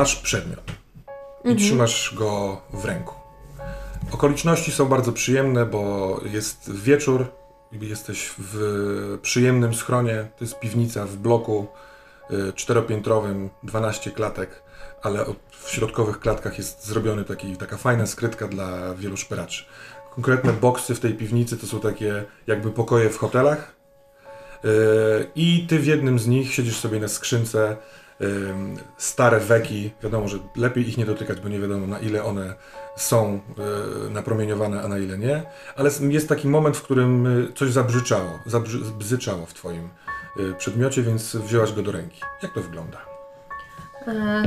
Masz przedmiot i trzymasz go w ręku. Okoliczności są bardzo przyjemne, bo jest wieczór, i jesteś w przyjemnym schronie. To jest piwnica w bloku y, czteropiętrowym, 12 klatek, ale w środkowych klatkach jest zrobiony taki, taka fajna skrytka dla wielu szperaczy. Konkretne boksy w tej piwnicy to są takie jakby pokoje w hotelach. Yy, I ty w jednym z nich siedzisz sobie na skrzynce, stare weki, wiadomo, że lepiej ich nie dotykać, bo nie wiadomo na ile one są yy, napromieniowane, a na ile nie, ale jest taki moment, w którym y, coś zabrzyczało, zabzyczało w twoim y, przedmiocie, więc wzięłaś go do ręki. Jak to wygląda? E,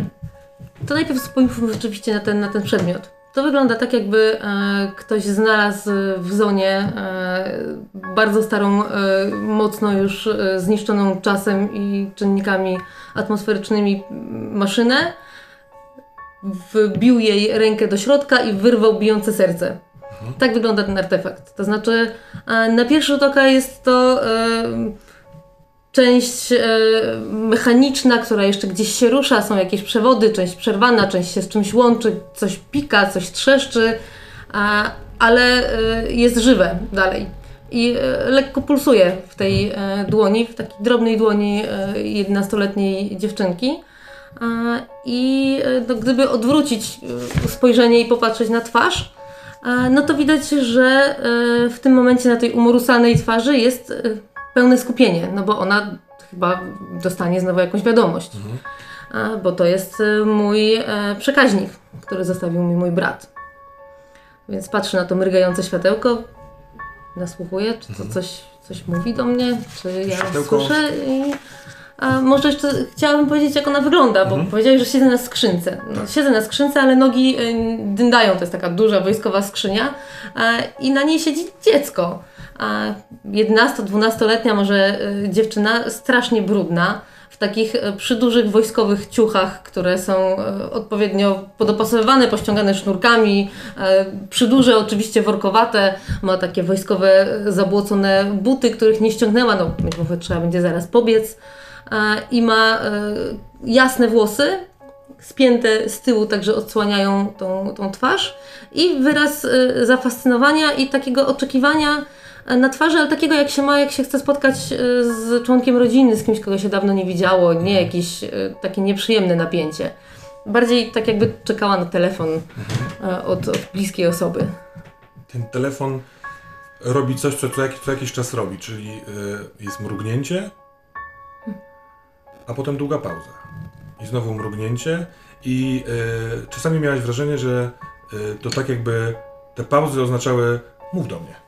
To najpierw spójrzmy rzeczywiście na ten, na ten przedmiot. To wygląda tak, jakby e, ktoś znalazł w zonie e, bardzo starą, e, mocno już e, zniszczoną czasem i czynnikami atmosferycznymi maszynę, wbił jej rękę do środka i wyrwał bijące serce. Tak wygląda ten artefakt. To znaczy, na pierwszy rzut oka jest to e, część mechaniczna, która jeszcze gdzieś się rusza, są jakieś przewody, część przerwana, część się z czymś łączy, coś pika, coś trzeszczy, ale jest żywe dalej. I e, lekko pulsuje w tej e, dłoni, w takiej drobnej dłoni e, 11-letniej dziewczynki. A, I e, no, gdyby odwrócić e, spojrzenie i popatrzeć na twarz, no to widać, że e, w tym momencie na tej umorusanej twarzy jest e, pełne skupienie, no bo ona chyba dostanie znowu jakąś wiadomość. A, bo to jest e, mój e, przekaźnik, który zostawił mi mój brat. Więc patrzę na to mrygające światełko, nasłuchuję, czy to coś, coś mówi do mnie, czy ja Światełko- słyszę i a może jeszcze chciałabym powiedzieć, jak ona wygląda, bo powiedziałeś, że siedzę na skrzynce. No, siedzę na skrzynce, ale nogi y, dyndają, to jest taka duża wojskowa skrzynia i na niej siedzi dziecko. A 11-12-letnia może y, dziewczyna, strasznie brudna, w takich y, przydużych wojskowych ciuchach, które są y, odpowiednio podopasowywane, pościągane sznurkami, y, przyduże oczywiście workowate, ma takie wojskowe zabłocone buty, których nie ściągnęła, no trzeba będzie zaraz pobiec e, i ma e, jasne włosy, spięte z tyłu, także odsłaniają tą, tą twarz i wyraz e, zafascynowania i takiego oczekiwania e, na twarzy, ale takiego jak się ma, jak się chce spotkać e, z członkiem rodziny, z kimś, kogo się dawno nie widziało, nie jakieś e, takie nieprzyjemne napięcie. Bardziej tak jakby czekała na telefon e, od, od bliskiej osoby. Ten telefon robi coś, co co, jak, co jakiś czas robi, czyli jest mrugnięcie, a potem długa pauza. I znowu mrugnięcie i czasami miałeś wrażenie, że to tak jakby te pauzy oznaczały mów do mnie.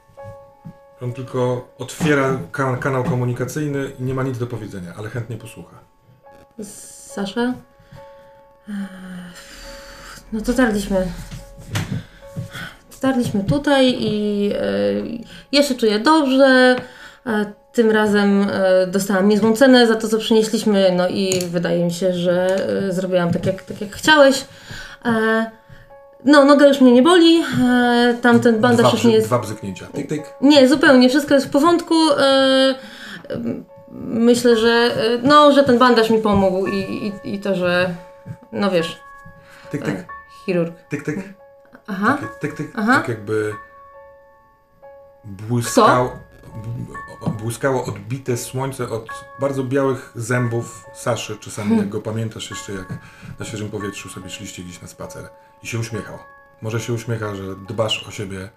On tylko otwiera ka- kanał komunikacyjny i nie ma nic do powiedzenia, ale chętnie posłucha. Sasza? Ech, No to tarliśmy. Tarliśmy tutaj i e, ja się czuję dobrze. E, tym razem e, dostałam niezłą cenę za to, co przynieśliśmy, no i wydaje mi się, że e, zrobiłam tak jak, tak, jak chciałeś. E, no, noga już mnie nie boli. E, tamten bandaż Dwa, już nie jest. dwa bzyknięcia. Tyk, tyk. Nie, zupełnie, wszystko jest w porządku. E, myślę, że e, no, że ten bandaż mi pomógł i, i, i to, że no wiesz, Tyk, tyk. chirurg. Tyk, tyk. Aha. Takie tyk, tyk, Aha. tak jakby błyskało, b- błyskało odbite słońce od bardzo białych zębów Saszy, czasami jak go pamiętasz jeszcze jak na świeżym powietrzu sobie szliście gdzieś na spacer i się uśmiechał. Może się uśmiecha, że dbasz o siebie,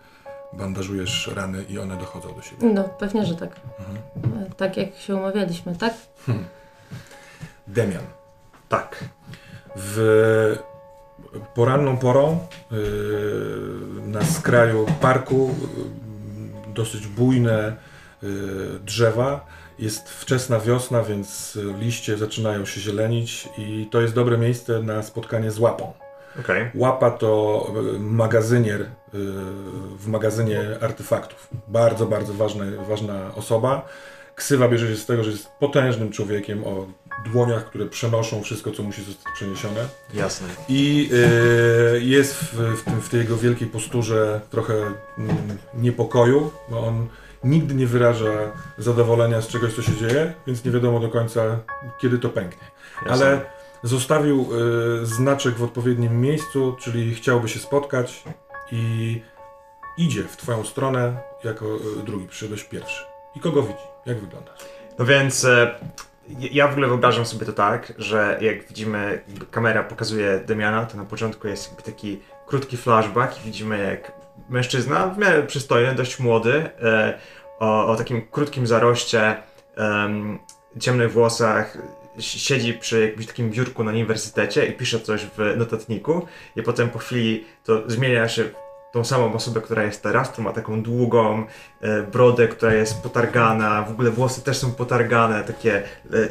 bandażujesz rany i one dochodzą do siebie. No, pewnie, że tak. E, Tak jak się umawialiśmy, tak? Demian. Tak. W poranną porą yy, na skraju parku yy, dosyć bujne yy, drzewa. Jest wczesna wiosna, więc liście zaczynają się zielenić i to jest dobre miejsce na spotkanie z łapą. Okej. Łapa to y, magazynier y, w magazynie artefaktów. Bardzo, bardzo ważna, ważna osoba. Ksywa bierze się z tego, że jest potężnym człowiekiem o dłoniach, które przenoszą wszystko, co musi zostać przeniesione. Jasne. I y, jest w, w, tym, w tej jego wielkiej posturze trochę mm, niepokoju, bo on nigdy nie wyraża zadowolenia z czegoś, co się dzieje, więc nie wiadomo do końca, kiedy to pęknie. Jasne. Ale Zostawił y, znaczek w odpowiednim miejscu, czyli chciałby się spotkać i idzie w twoją stronę jako y, drugi. Przyszedłeś pierwszy. I kogo widzi? Jak wyglądasz? No więc e, ja w ogóle wyobrażam sobie to tak, że jak widzimy, kamera pokazuje Damiana, to na początku jest jakby taki krótki flashback i widzimy jak mężczyzna, w miarę przystojny, dość młody, e, o, o takim krótkim zaroście, em, ciemnych włosach, siedzi przy jakimś takim biurku na uniwersytecie i pisze coś w notatniku i potem po chwili to zmienia się tą samą osobę, która jest teraz, to ma taką długą e, brodę, która jest potargana, w ogóle włosy też są potargane, takie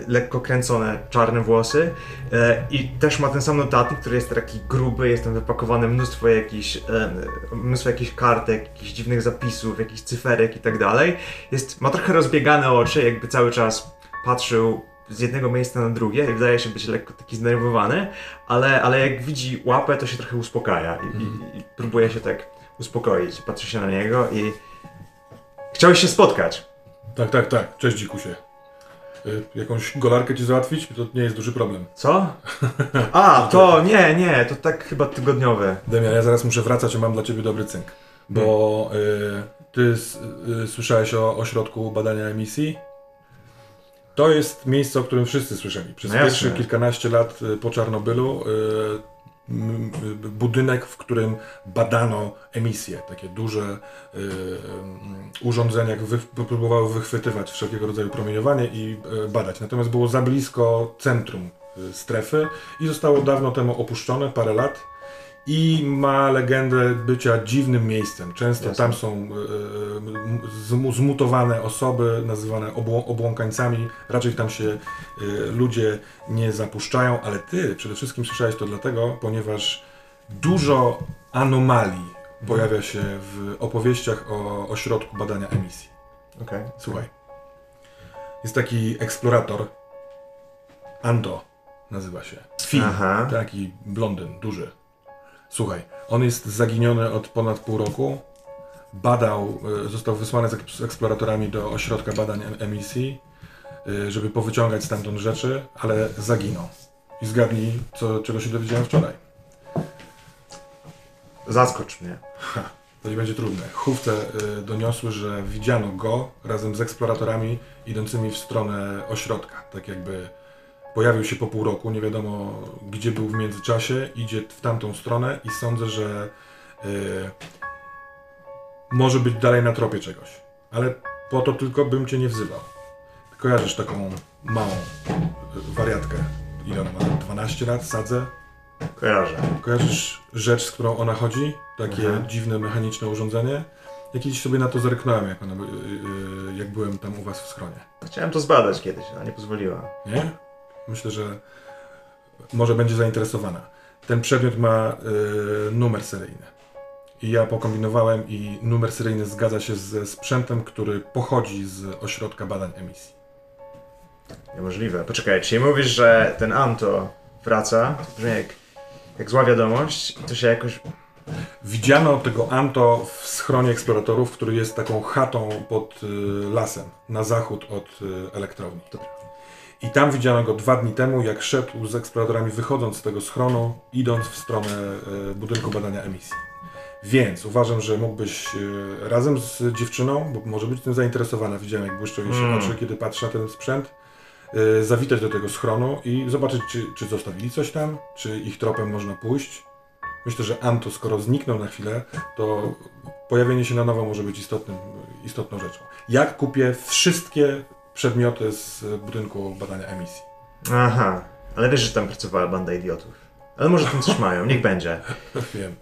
lekko kręcone czarne włosy e, i też ma ten sam notatnik, który jest taki gruby, jest tam wypakowane mnóstwo jakichś, e, mnóstwo jakichś kartek, jakichś dziwnych zapisów, jakichś cyferek i tak dalej. Jest, ma trochę rozbiegane oczy, jakby cały czas patrzył z jednego miejsca na drugie i wydaje się być lekko taki zdenerwowany, ale, ale jak widzi łapę, to się trochę uspokaja i, i, i próbuje się tak uspokoić. Patrzy się na niego i chciałeś się spotkać. Tak, tak, tak. Cześć dzikusie. Y, jakąś golarkę ci załatwić? To nie jest duży problem. Co? A, to nie, nie, to tak chyba tygodniowe. Demian, ja zaraz muszę wracać, a mam dla ciebie dobry cynk. Bo y, ty y, słyszałeś o ośrodku badania emisji? To jest miejsce, o którym wszyscy słyszeli. Przez No pierwsze kilkanaście lat y, po Czarnobylu y, budynek, w którym badano emisje, takie duże y, urządzenia wy, próbowały wychwytywać wszelkiego rodzaju promieniowanie i badać. Natomiast było za blisko centrum strefy i zostało dawno temu opuszczone, parę lat. I ma legendę bycia dziwnym miejscem. Często Jasne. tam są y, zmu- zmutowane osoby, nazywane obłą- obłąkańcami. Raczej tam się y, ludzie nie zapuszczają, ale ty przede wszystkim słyszałeś to dlatego, ponieważ dużo anomalii pojawia się w opowieściach o ośrodku badania emisji. Okej. Słuchaj. Jest taki eksplorator. Anto nazywa się. Aha. Taki blondyn, duży. Słuchaj, on jest zaginiony od ponad pół roku. Badał, y, został wysłany z ek- z eksploratorami do ośrodka badań em- emisji, y, żeby powyciągać stamtąd rzeczy, ale zaginął. I zgadnij, co, czego się dowiedziałem wczoraj. Zaskocz mnie. To nie będzie trudne. Chówce y, doniosły, że widziano go razem z eksploratorami idącymi w stronę ośrodka. Tak jakby pojawił się po pół roku, nie wiadomo gdzie był w międzyczasie, idzie w tamtą stronę i sądzę, że y, może być dalej na tropie czegoś. Ale po to tylko bym cię nie wzywał. Kojarzysz taką małą y, wariatkę. Ile ona ma? 12 lat? Sadzę? Kojarzę. Kojarzysz rzecz, z którą ona chodzi? Takie Mhm. dziwne mechaniczne urządzenie? Ja kiedyś sobie na to zerknąłem, jak, ona, yy, yy, jak byłem tam u was w schronie. Chciałem to zbadać kiedyś, ale nie pozwoliła. Nie? Myślę, że może będzie zainteresowana. Ten przedmiot ma yy, numer seryjny. I ja pokombinowałem i numer seryjny zgadza się ze sprzętem, który pochodzi z ośrodka badań emisji. Niemożliwe. Poczekaj, czyli mówisz, że ten Anto wraca, to brzmi jak, jak zła wiadomość i to się jakoś... Widziano tego Anto w schronie eksploratorów, który jest taką chatą pod y, lasem, na zachód od y, elektrowni. Dobra. I tam widziano go dwa dni temu, jak szedł z eksploratorami, wychodząc z tego schronu, idąc w stronę y, budynku badania emisji. Więc uważam, że mógłbyś y, razem z dziewczyną, bo może być tym zainteresowana, widziałem jak błyszczą jej się Mm. oczy, kiedy patrzy na ten sprzęt, y, zawitać do tego schronu i zobaczyć, czy, czy zostawili coś tam, czy ich tropem można pójść. Myślę, że Anto, skoro zniknął na chwilę, to pojawienie się na nowo może być istotnym, istotną rzeczą. Jak kupię wszystkie przedmioty z budynku badania emisji? Aha, ale wiesz, że tam pracowała banda idiotów. Ale może tam coś mają, niech będzie. Wiem.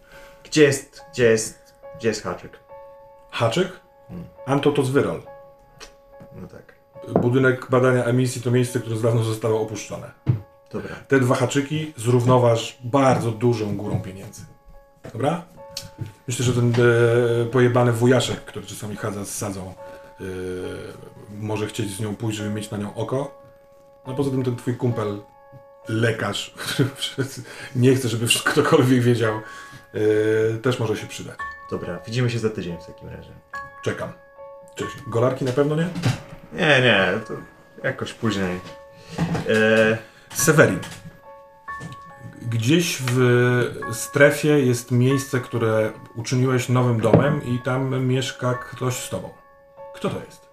Gdzie jest, gdzie jest, gdzie jest haczyk? Haczyk? Hmm. Anto to zwyrol. No tak, Budynek badania emisji to miejsce, które dawno zostało opuszczone. dobra. Te dwa haczyki zrównoważ bardzo dużą górą pieniędzy. Dobra? Myślę, że ten e, pojebany wujaszek, który czasami chadza z sadzą, e, może chcieć z nią pójść, żeby mieć na nią oko. No poza tym ten twój kumpel, lekarz, który nie chce, żeby wszystko ktokolwiek wiedział, e, też może się przydać. Dobra, widzimy się za tydzień w takim razie. Czekam. Cześć. Golarki na pewno nie? Nie, nie, to jakoś później. E, Severin. Gdzieś w strefie jest miejsce, które uczyniłeś nowym domem i tam mieszka ktoś z tobą. Kto to jest?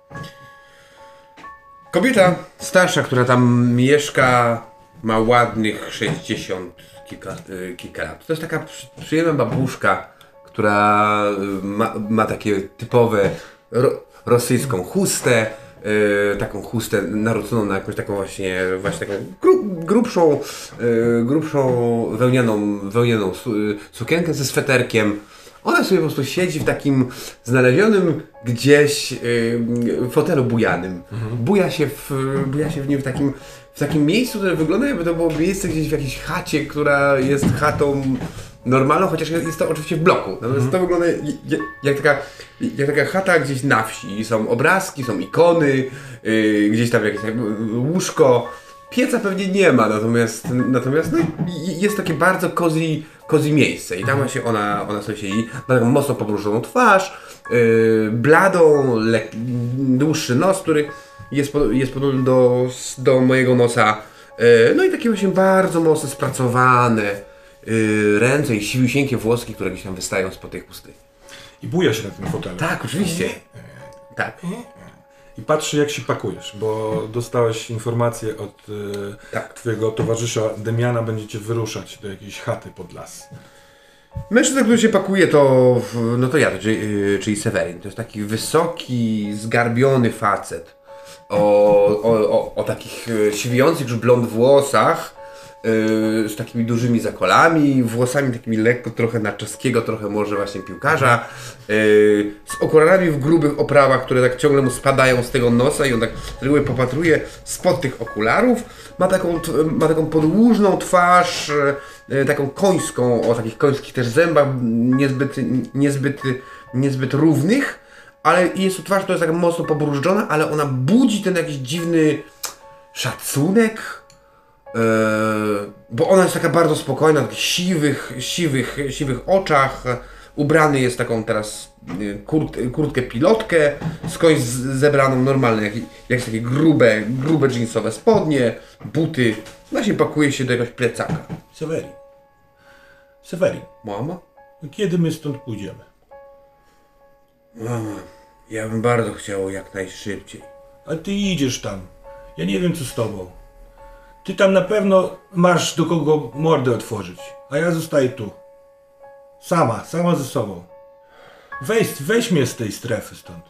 Kobieta starsza, która tam mieszka, ma ładnych 60 kilka, y, kilka lat. To jest taka przy- przyjemna babuszka, która y, ma, ma takie typowe ro, rosyjską chustę. y, taką chustę naroconą na jakąś taką właśnie, właśnie taką gru, grubszą, y, grubszą wełnianą, wełnianą su, y, sukienkę ze sweterkiem. Ona sobie po prostu siedzi w takim znalezionym gdzieś yy, fotelu bujanym. Buja, się w, buja się w nim w takim, w takim miejscu, które wygląda jakby to było miejsce gdzieś w jakiejś chacie, która jest chatą normalną, chociaż jest to oczywiście w bloku. Natomiast to wygląda jak, jak, taka, jak taka chata gdzieś na wsi. Są obrazki, są ikony, yy, gdzieś tam jakieś łóżko. Pieca pewnie nie ma, natomiast, natomiast no, jest takie bardzo cozy, cozy miejsce i tam właśnie ona, ona sobie siedzi, ma taką mocno pobrużoną twarz, yy, bladą, lek, dłuższy nos, który jest, jest podobny do, do mojego nosa, yy, no i takie właśnie bardzo mocno spracowane yy, ręce i siwisieńkie włoski, które gdzieś tam wystają spod tej chusty. I buja się na tym fotelu. Tak, oczywiście. Tak, I patrzy, jak się pakujesz, bo dostałeś informację od e, tak. twojego towarzysza Demiana, będziecie wyruszać do jakiejś chaty pod las. Mężczyzna, który się pakuje, to, w- no to ja, czyli, yy, czyli Severin. To jest taki wysoki, zgarbiony facet o, o, o, o takich yy, siwiących już blond włosach, z takimi dużymi zakolami, włosami takimi lekko trochę na czeskiego, trochę może właśnie piłkarza, yy, z okularami w grubych oprawach, które tak ciągle mu spadają z tego nosa i on tak z reguły popatruje spod tych okularów. Ma taką, ma taką podłużną twarz, yy, taką końską, o takich końskich też zębach, niezbyt, niezbyt, niezbyt równych, ale jest to twarz, która jest tak mocno pobrużdżona, ale ona budzi ten jakiś dziwny szacunek, bo ona jest taka bardzo spokojna, w takich siwych, siwych, siwych oczach. Ubrany jest taką teraz kurt, kurtkę pilotkę, skądś zebraną normalne, jak, jakieś takie grube, grube jeansowe spodnie, buty. Właśnie pakuje się do jakiegoś plecaka. Severin. Severin, Mama? kiedy my stąd pójdziemy? Mama, ja bym bardzo chciał jak najszybciej. A ty idziesz tam. Ja nie wiem, co z tobą. Ty tam na pewno masz do kogo mordę otworzyć, a ja zostaję tu. Sama, sama ze sobą. Weź, weź mnie z tej strefy stąd.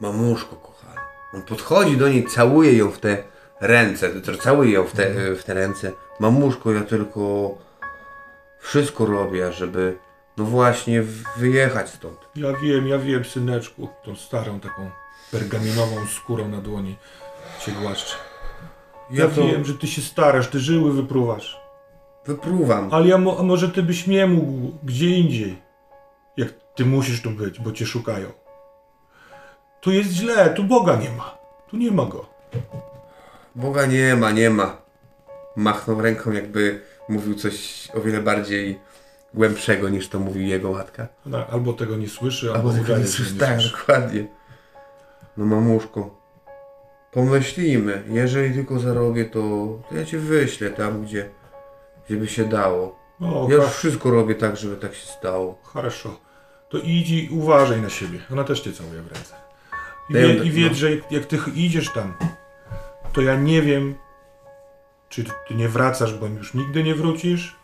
Mamuszko kochana. On podchodzi do niej, całuje ją w te ręce, całuje ją w te, w te ręce. Mamuszko, ja tylko wszystko robię, żeby no właśnie wyjechać stąd. Ja wiem, ja wiem, syneczku. Tą starą taką pergaminową skórą na dłoni cię głaszczę. Ja, Ja to wiem, że ty się starasz, ty żyły wypruwasz. wypruwam. Ale ja mo- a może ty byś nie mógł gdzie indziej. Jak ty musisz tu być, bo cię szukają. Tu jest źle, tu Boga nie ma. Tu nie ma go. Boga nie ma, nie ma. Machnął ręką, jakby mówił coś o wiele bardziej głębszego niż to mówił jego matka. Ona albo tego nie słyszy, albo, Albo tego nie że słyszy. nie Tak, słyszy. dokładnie. No mamuszko, pomyślimy. Jeżeli tylko zarobię, to, to ja cię wyślę tam, gdzie, gdzie by się dało. O, Ja już ha- wszystko robię tak, żeby tak się stało. Хорошо. To idź i uważaj na siebie. Ona też cię całuje w ręce. I, Ja ją wie, tak- i wiedz, no. że jak, jak ty idziesz tam, to ja nie wiem, czy ty nie wracasz, bo już nigdy nie wrócisz,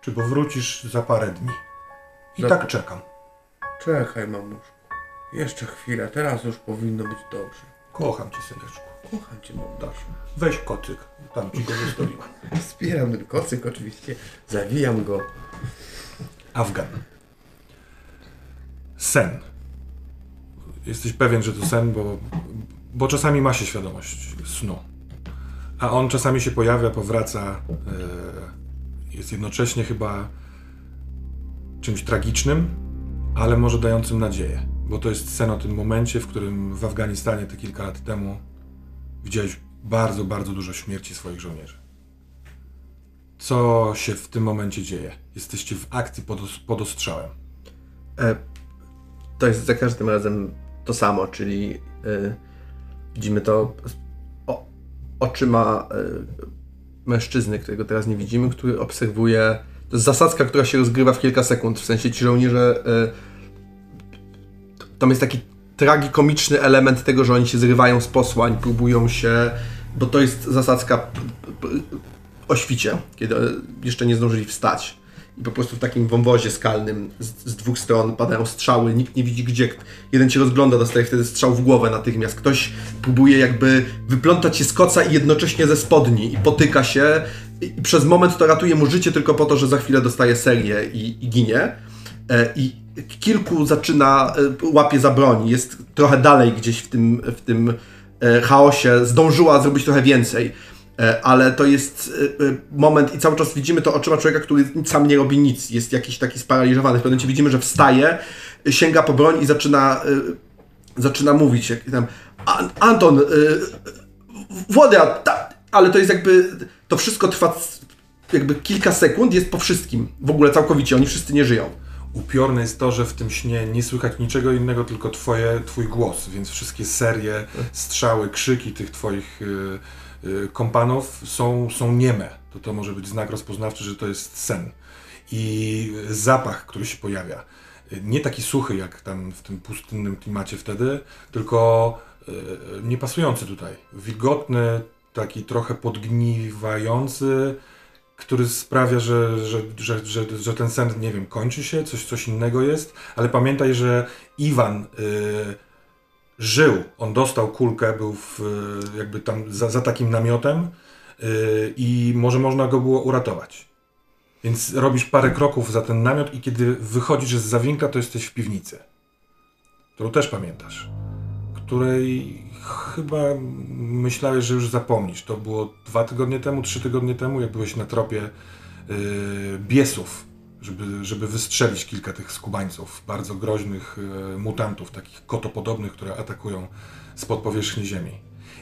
czy bo wrócisz za parę dni. I Za- tak czekam. Czekaj, mamuszko. Jeszcze chwilę, teraz już powinno być dobrze. Kocham cię, syneczku. Kocham cię, mamuszko. Weź kocyk. Tam ci go zostawiłem. Wspieram ten kocyk oczywiście, zawijam go. Afgan. Sen. Jesteś pewien, że to sen, bo, bo czasami ma się świadomość snu. A on czasami się pojawia, powraca. e, Jest jednocześnie chyba czymś tragicznym, ale może dającym nadzieję. Bo to jest sen o tym momencie, w którym w Afganistanie te kilka lat temu widziałeś bardzo, bardzo dużo śmierci swoich żołnierzy. Co się w tym momencie dzieje? Jesteście w akcji pod, pod ostrzałem. E, to jest za każdym razem to samo, czyli e, widzimy to o, oczyma e, mężczyzny, którego teraz nie widzimy, który obserwuje. To jest zasadzka, która się rozgrywa w kilka sekund. W sensie ci żołnierze. Y, tam jest taki tragikomiczny element tego, że oni się zrywają z posłań, próbują się. Bo to jest zasadzka o świcie, kiedy jeszcze nie zdążyli wstać. I po prostu w takim wąwozie skalnym z, z dwóch stron padają strzały, nikt nie widzi gdzie. Jeden cię rozgląda, dostaje wtedy strzał w głowę natychmiast. Ktoś próbuje jakby wyplątać się z koca i jednocześnie ze spodni i potyka się. I przez moment to ratuje mu życie tylko po to, że za chwilę dostaje serię i, i ginie. E, I kilku zaczyna, e, łapie za broń, jest trochę dalej gdzieś w tym, w tym e, chaosie, zdążyła zrobić trochę więcej. E, Ale to jest moment i cały czas widzimy to oczyma człowieka, który sam nie robi nic, jest jakiś taki sparaliżowany. W pewnym momencie widzimy, że wstaje, sięga po broń i zaczyna, zaczyna mówić, tam "An- Anton, Włodra, ta, ale to jest jakby, to wszystko trwa jakby kilka sekund, jest po wszystkim, w ogóle całkowicie, oni wszyscy nie żyją. Upiorne jest to, że w tym śnie nie słychać niczego innego, tylko twoje, twój głos, więc wszystkie serie, strzały, krzyki tych twoich y, y, kompanów są, są nieme. To to może być znak rozpoznawczy, że to jest sen. I zapach, który się pojawia, y, nie taki suchy jak tam w tym pustynnym klimacie wtedy, tylko y, niepasujący tutaj. Wilgotny, taki trochę podgniwający, który sprawia, że, że, że, że, że ten sen, nie wiem, kończy się, coś, coś innego jest, ale pamiętaj, że Iwan y, żył, on dostał kulkę, był w, y, jakby tam za, za takim namiotem y, i może można go było uratować. Więc robisz parę kroków za ten namiot i kiedy wychodzisz z zawinka, to jesteś w piwnicy. Którą też pamiętasz. Której chyba myślałeś, że już zapomnisz. To było dwa tygodnie temu, trzy tygodnie temu, jak byłeś na tropie yy, biesów, żeby, żeby wystrzelić kilka tych skubańców, bardzo groźnych yy, mutantów, takich kotopodobnych, które atakują spod powierzchni ziemi.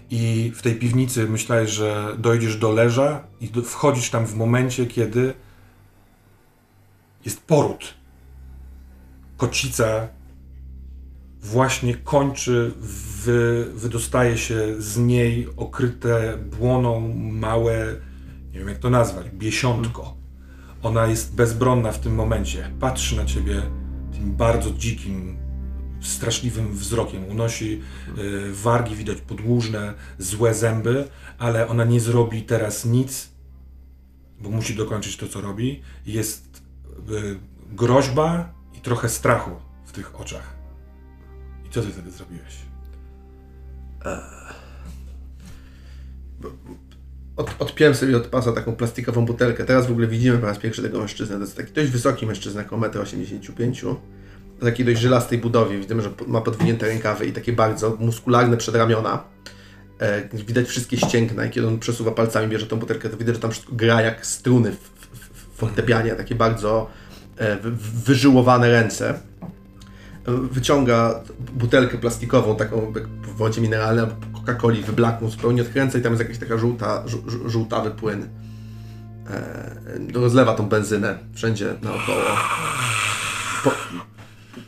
I w tej piwnicy myślałeś, że dojdziesz do leża i do, wchodzisz tam w momencie, kiedy jest poród. Kocica właśnie kończy, wy, wydostaje się z niej okryte błoną małe, nie wiem jak to nazwać, biesiątko. Ona jest bezbronna w tym momencie. Patrzy na ciebie tym bardzo dzikim, straszliwym wzrokiem. Unosi y, wargi, widać podłużne, złe zęby, ale ona nie zrobi teraz nic, bo musi dokończyć to, co robi. Jest y, groźba i trochę strachu w tych oczach. Co ty wtedy zrobiłeś? Od, odpiąłem sobie od pasa taką plastikową butelkę. Teraz w ogóle widzimy po raz pierwszy tego mężczyznę. To jest taki dość wysoki mężczyzna, około 1,85 m. O takiej dość żylastej budowie. Widzimy, że ma podwinięte rękawy i takie bardzo muskularne przedramiona. E, widać wszystkie ścięgna i kiedy on przesuwa palcami, bierze tą butelkę, to widać, że tam wszystko gra jak struny w, w, w fortepianie. Takie bardzo e, wy, wyżyłowane ręce. Wyciąga butelkę plastikową, taką jak w wodzie mineralnej albo Coca-Coli wyblakłą, zupełnie odkręca i tam jest jakaś taka żółta, żół- żół- żółtawy płyn. E, rozlewa tą benzynę wszędzie naokoło. Po,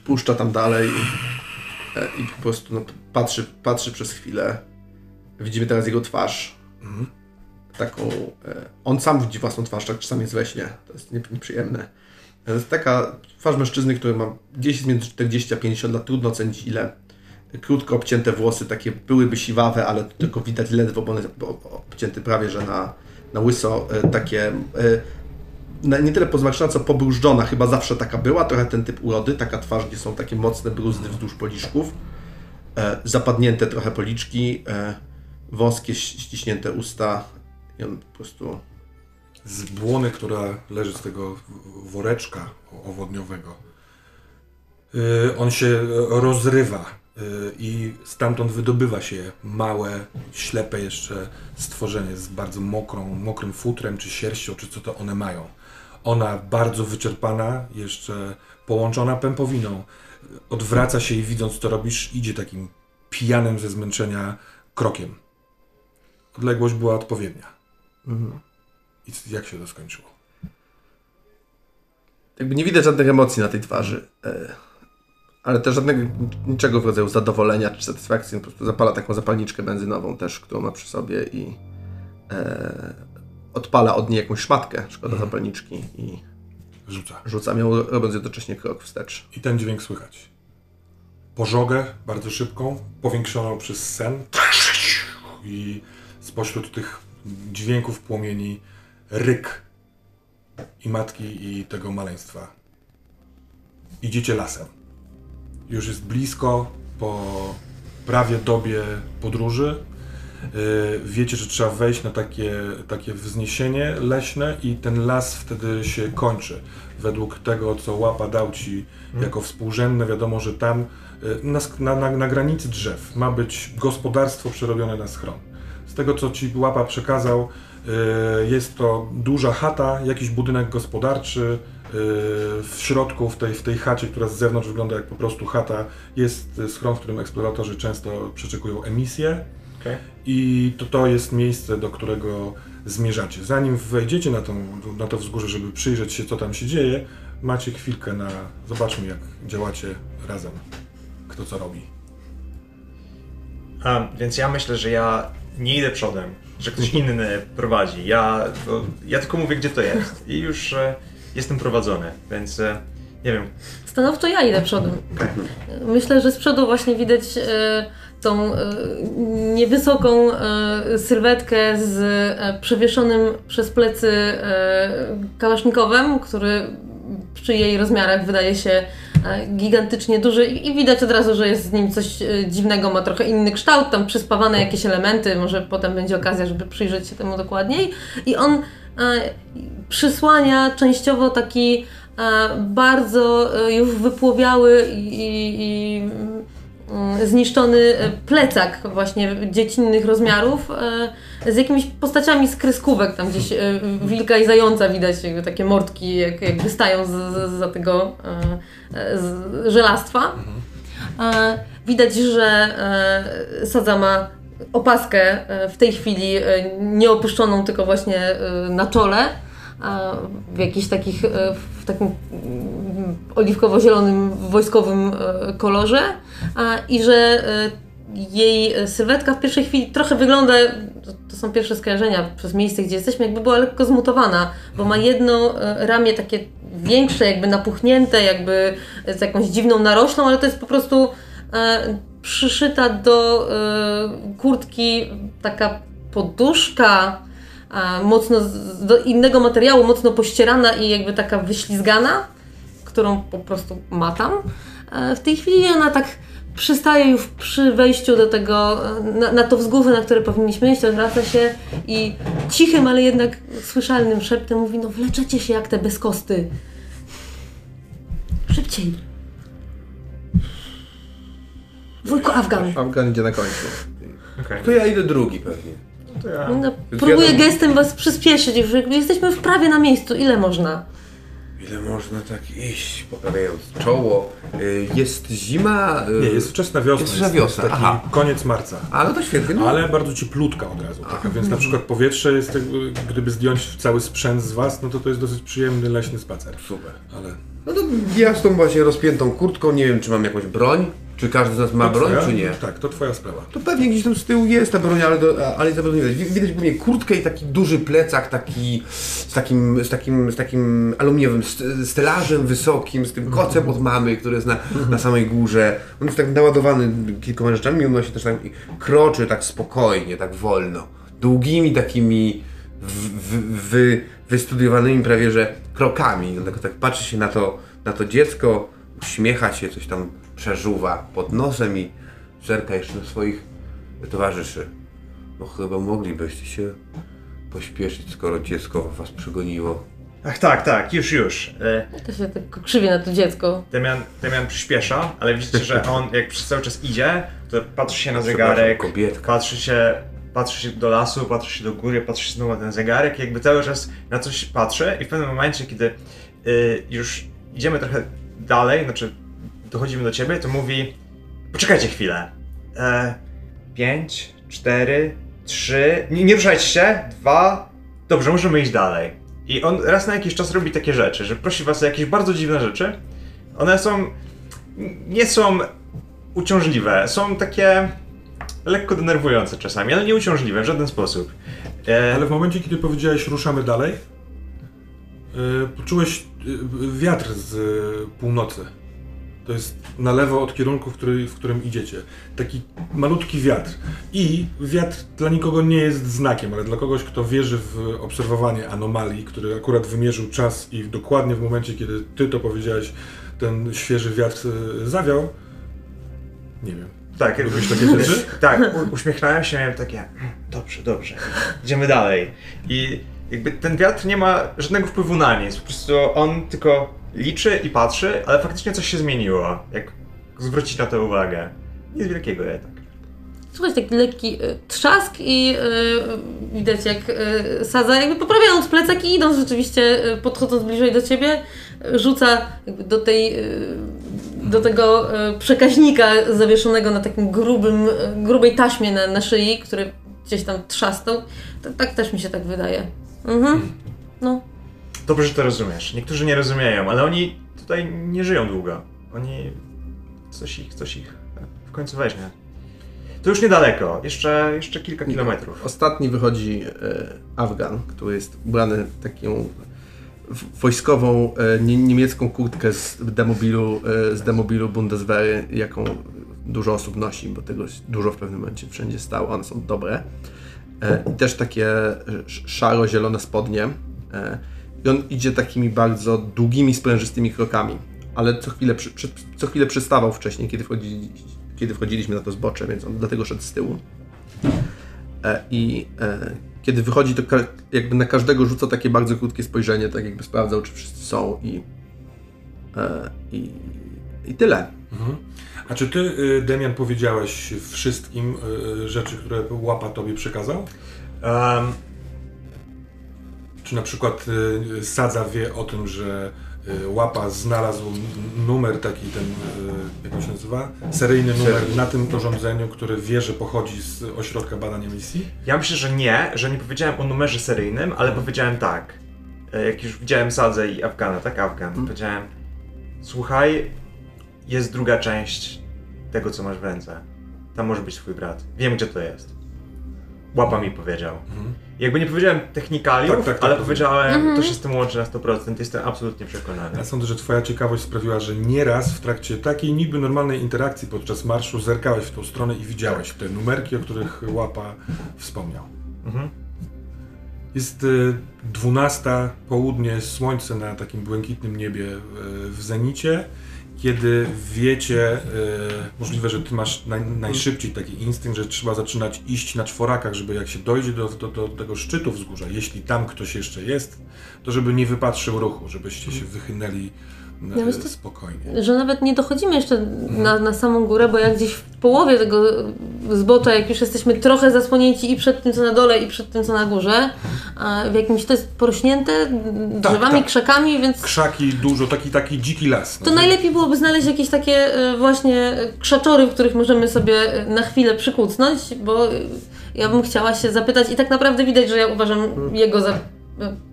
puszcza tam dalej i, e, i po prostu no, patrzy, patrzy przez chwilę. Widzimy teraz jego twarz. Taką. E, on sam widzi własną twarz, tak czasami jest we śnie. To jest nie- nieprzyjemne. To jest taka twarz mężczyzny, który ma gdzieś między 40 a 50 lat, trudno ocenić ile. Krótko obcięte włosy, takie byłyby siwawe, ale tylko widać ledwo, bo one obcięte prawie, że na, na łyso. E, Takie e, nie tyle pozmarszczona, co pobrużdżona, chyba zawsze taka była, trochę ten typ urody, taka twarz, gdzie są takie mocne bruzdy wzdłuż policzków, e, zapadnięte trochę policzki, wąskie, ściśnięte usta i on po prostu z błony, która leży z tego woreczka owodniowego. Yy, on się rozrywa yy, i stamtąd wydobywa się małe, ślepe jeszcze stworzenie z bardzo mokrą, mokrym futrem, czy sierścią, czy co to one mają. Ona bardzo wyczerpana, jeszcze połączona pępowiną, odwraca się i widząc co robisz, idzie takim pijanym ze zmęczenia krokiem. Odległość była odpowiednia. I jak się to skończyło? jakby nie widać żadnych emocji na tej twarzy, e, ale też żadnego, niczego w rodzaju zadowolenia czy satysfakcji, on po prostu zapala taką zapalniczkę benzynową też, którą ma przy sobie i e, odpala od niej jakąś szmatkę, szkoda zapalniczki i Rzuca. rzuca ją, robiąc jednocześnie krok wstecz. I ten dźwięk słychać. Pożogę bardzo szybką, powiększoną przez sen. I spośród tych dźwięków płomieni ryk i matki i tego maleństwa. Idziecie lasem. Już jest blisko po prawie dobie podróży. Yy, Wiecie, że trzeba wejść na takie, takie wzniesienie leśne i ten las wtedy się kończy. Według tego, co łapa dał ci jako współrzędne, wiadomo, że tam yy, na, na, na, granicy drzew ma być gospodarstwo przerobione na schron. Z tego, co ci łapa przekazał, jest to duża chata, jakiś budynek gospodarczy. yy, W środku, w tej, w tej chacie, która z zewnątrz wygląda jak po prostu chata, jest schron, w którym eksploratorzy często przeczekują emisję. Okej. I to, to jest miejsce, do którego zmierzacie. Zanim wejdziecie na, tą, na to wzgórze, żeby przyjrzeć się, co tam się dzieje, macie chwilkę na. Zobaczmy, jak działacie razem. Kto co robi. A, więc ja myślę, że ja nie idę przodem, że ktoś inny prowadzi. Ja, ja tylko mówię, gdzie to jest. I już e, jestem prowadzony, więc e, nie wiem. Stanowczo ja idę przodem. Myślę, że z przodu właśnie widać e, tą e, niewysoką e, sylwetkę z e, przewieszonym przez plecy e, kałasznikowem, który przy jej rozmiarach wydaje się e, gigantycznie duży i widać od razu, że jest z nim coś e, dziwnego, ma trochę inny kształt, tam przyspawane jakieś elementy, może potem będzie okazja, żeby przyjrzeć się temu dokładniej. I on e, przysłania częściowo taki e, bardzo e, już wypłowiały i, i, i zniszczony e, plecak właśnie dziecinnych rozmiarów e, z jakimiś postaciami z kreskówek, tam gdzieś e, wilka i zająca widać jakby takie mordki jak, jak wystają za tego e, e, z żelastwa. E, Widać, że e, Sadza ma opaskę e, w tej chwili e, nieopuszczoną, tylko właśnie e, na czole. W jakichś takich, e, w takim mm, oliwkowo-zielonym wojskowym e, kolorze. I że e, jej sylwetka w pierwszej chwili trochę wygląda, to- są pierwsze skojarzenia przez miejsce, gdzie jesteśmy, jakby była lekko zmutowana, bo ma jedno ramię takie większe, jakby napuchnięte, jakby z jakąś dziwną naroślą, ale to jest po prostu przyszyta do kurtki taka poduszka, mocno z, do innego materiału, mocno pościerana i jakby taka wyślizgana, którą po prostu matam. E, w tej chwili ona tak przystaje już przy wejściu do tego, e, na, na to wzgórze, na które powinniśmy iść, odwraca się i cichym, ale jednak słyszalnym szeptem mówi, no wleczecie się jak te bezkosty. Szybciej. Wujku Afgan. Afgan idzie na końcu. Okej. To ja idę drugi pewnie. To ja... No, próbuję wiadomo. gestem was przyspieszyć, już jesteśmy w prawie na miejscu, ile można? Ile można tak iść, poprawiając czoło? Y, Jest zima. y, Nie, jest wczesna wiosna. Jest wczesna wiosna, taki aha. koniec marca. A no to świetnie. No. Ale bardzo cieplutka od razu. Taka, więc na przykład powietrze jest, jakby, gdyby zdjąć cały sprzęt z was, no to to jest dosyć przyjemny leśny spacer. Super. Ale No to ja z tą właśnie rozpiętą kurtką, nie wiem czy mam jakąś broń, czy każdy z nas ma to broń, twoja- czy nie. Tak, to twoja sprawa. To pewnie gdzieś tam z tyłu jest ta broń, ale, do, ale za bardzo nie widać. Wi- Widać głównie kurtkę i taki duży plecak, taki z takim, z takim, z takim aluminiowym st- stelażem wysokim, z tym kocem od mamy, który jest na, na samej górze. On jest tak naładowany kilkoma rzeczami, on się też tak kroczy tak spokojnie, tak wolno. Długimi takimi w, w, wy, wystudiowanymi prawie że krokami. On tak, tak patrzy się na to, na to dziecko, uśmiecha się, coś tam przeżuwa pod nosem i zerka jeszcze na swoich towarzyszy. No chyba moglibyście się pośpieszyć, skoro dziecko was przegoniło. Ach tak, tak, już, już. E, To się tak krzywie na to dziecko. Damian, Damian przyspiesza, ale widzicie, że on jak przez cały czas idzie, to patrzy się na zegarek, kobietka. patrzy się, patrzy się do lasu, patrzy się do góry, patrzy się znowu na ten zegarek, jakby cały czas na coś patrzy i w pewnym momencie, kiedy y, już idziemy trochę dalej, znaczy dochodzimy do ciebie, to mówi poczekajcie chwilę. E, pięć, cztery, trzy, nie, nie ruszajcie się, dwa, dobrze, możemy iść dalej. I on raz na jakiś czas robi takie rzeczy, że prosi was o jakieś bardzo dziwne rzeczy. One są, nie są uciążliwe, są takie lekko denerwujące czasami, ale nie uciążliwe w żaden sposób. E, Ale w momencie, kiedy powiedziałeś ruszamy dalej, yy, poczułeś yy, wiatr z yy, północy. To jest na lewo od kierunku, w, który, w którym idziecie. Taki malutki wiatr. I wiatr dla nikogo nie jest znakiem, ale dla kogoś, kto wierzy w obserwowanie anomalii, który akurat wymierzył czas i dokładnie w momencie, kiedy ty to powiedziałeś, ten świeży wiatr yy, zawiał. Nie wiem. tak, Lubisz takie rzeczy? tak, u, uśmiechnąłem się, miałem takie, "Mm, dobrze, dobrze, idziemy dalej. I jakby ten wiatr nie ma żadnego wpływu na nic, po prostu on tylko liczy i patrzy, ale faktycznie coś się zmieniło, jak zwrócić na to uwagę. Nic wielkiego jednak. Słuchaj, taki lekki y, trzask i y, widać jak y, Sadza jakby poprawiając plecak i idąc rzeczywiście, podchodząc bliżej do ciebie, rzuca jakby do tej, do tego y, przekaźnika zawieszonego na takim grubym, grubej taśmie na, na szyi, który gdzieś tam trzasnął. Tak też mi się tak wydaje. Mhm. No. Dobrze, że to rozumiesz. Niektórzy nie rozumieją, ale oni tutaj nie żyją długo. Oni... coś ich, coś ich w końcu weźmie. To już niedaleko, jeszcze, jeszcze kilka kilometrów. Ostatni wychodzi e, Afgan, który jest ubrany w taką wojskową e, nie, niemiecką kurtkę z demobilu, e, z demobilu Bundeswehry, jaką dużo osób nosi, bo tego dużo w pewnym momencie wszędzie stało, one są dobre. I też takie sz- szaro-zielone spodnie. I on idzie takimi bardzo długimi, sprężystymi krokami, ale co chwilę, przy, przy, co chwilę przystawał wcześniej, kiedy, wchodzili, kiedy wchodziliśmy na to zbocze, więc on dlatego szedł z tyłu. E, I e, kiedy wychodzi, to ka- jakby na każdego rzuca takie bardzo krótkie spojrzenie, tak jakby sprawdzał, czy wszyscy są i, e, i, i tyle. Mhm. A czy ty, y, Demian, powiedziałeś wszystkim y, rzeczy, które łapa tobie przekazał? Um, Czy na przykład y, Sadza wie o tym, że y, łapa znalazł numer taki, ten, y, jak on się nazywa? Seryjny numer na tym urządzeniu, który wie, że pochodzi z ośrodka badania misji? ja myślę, że nie, że nie powiedziałem o numerze seryjnym, ale powiedziałem tak. E, Jak już widziałem Sadzę i Afgana, tak? Afgan. Powiedziałem, słuchaj, jest druga część tego, co masz w ręce. Tam może być twój brat. Wiem, gdzie to jest. Łapa mi powiedział. Jakby nie powiedziałem technikaliów, Tak, tak, tak, ale powiedziałem, to się z tym łączy na 100%. Jestem absolutnie przekonany. Ja sądzę, że twoja ciekawość sprawiła, że nieraz w trakcie takiej niby normalnej interakcji podczas marszu zerkałeś w tą stronę i widziałeś te numerki, o których łapa wspomniał. Mhm. Jest y, 12, południe, słońce na takim błękitnym niebie y, w zenicie. Kiedy wiecie, y, możliwe, że ty masz naj, najszybciej taki instynkt, że trzeba zaczynać iść na czworakach, żeby jak się dojdzie do, do, do tego szczytu wzgórza, jeśli tam ktoś jeszcze jest, to żeby nie wypatrzył ruchu, żebyście się wychynęli Ja myślę, że- spokojnie. że nawet nie dochodzimy jeszcze na, na samą górę, bo jak gdzieś w połowie tego zbocza, jak już jesteśmy trochę zasłonięci i przed tym, co na dole, i przed tym, co na górze, a w jakimś to jest porośnięte drzewami, tak. krzakami, więc Krzaki dużo, taki, taki dziki las. no to nie? najlepiej byłoby znaleźć jakieś takie e, właśnie e, krzaczory, w których możemy sobie e, na chwilę przykucnąć, bo ja bym chciała się zapytać i tak naprawdę widać, że ja uważam jego za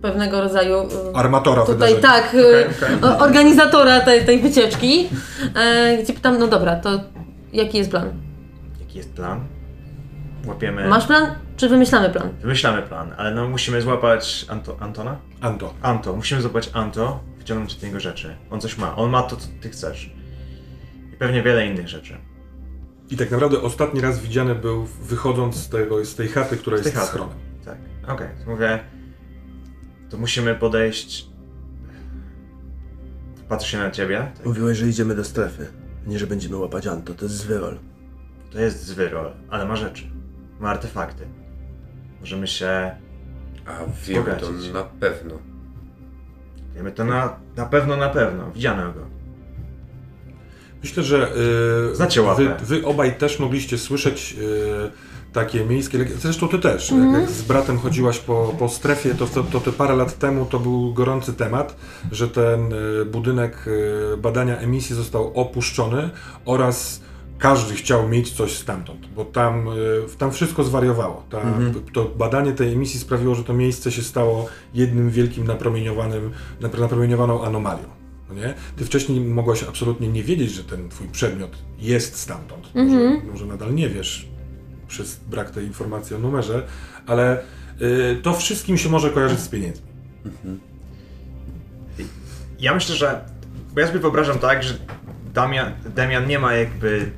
pewnego rodzaju e, Armatora tutaj wydarzenia. tak, e, o- organizatora tej, tej wycieczki, e, gdzie pytam, no dobra, to jaki jest plan? Jaki jest plan? Łapiemy... Masz plan, czy wymyślamy plan? Wymyślamy plan, ale no musimy złapać Anto... Antona? Anto. Anto, musimy złapać Anto, wyciągnąć od niego rzeczy. On coś ma, on ma to, co ty chcesz. I pewnie wiele innych rzeczy. I tak naprawdę ostatni raz widziany był wychodząc z, tego, z tej chaty, która Z tej jest chaty. schronem. Tak, okej, to mówię, to musimy podejść... Patrzę się na ciebie, tak. Mówiłeś, że idziemy do strefy, nie że będziemy łapać Anto, to jest zwyrol. to jest zwyrol, ale ma rzeczy, ma artefakty. Możemy się, A wiemy to na pewno. wiemy to na, na pewno, na pewno, widziano go. Myślę, że yy, Znacie wy, łapę. wy obaj też mogliście słyszeć yy, takie miejskie. Zresztą ty też. Jak, jak z bratem chodziłaś po, po strefie, to, to, to te parę lat temu to był gorący temat, że ten yy, budynek yy, badania emisji został opuszczony oraz każdy chciał mieć coś stamtąd, bo tam, yy, tam wszystko zwariowało. Ta, To badanie tej emisji sprawiło, że to miejsce się stało jednym wielkim napromieniowanym, napr- napromieniowaną anomalią. No nie? Ty wcześniej mogłaś absolutnie nie wiedzieć, że ten twój przedmiot jest stamtąd. Może, może nadal nie wiesz przez brak tej informacji o numerze, ale y, to wszystkim się może kojarzyć z pieniędzmi. Ja myślę, że. Bo ja sobie wyobrażam tak, że Damian, Damian nie ma jakby.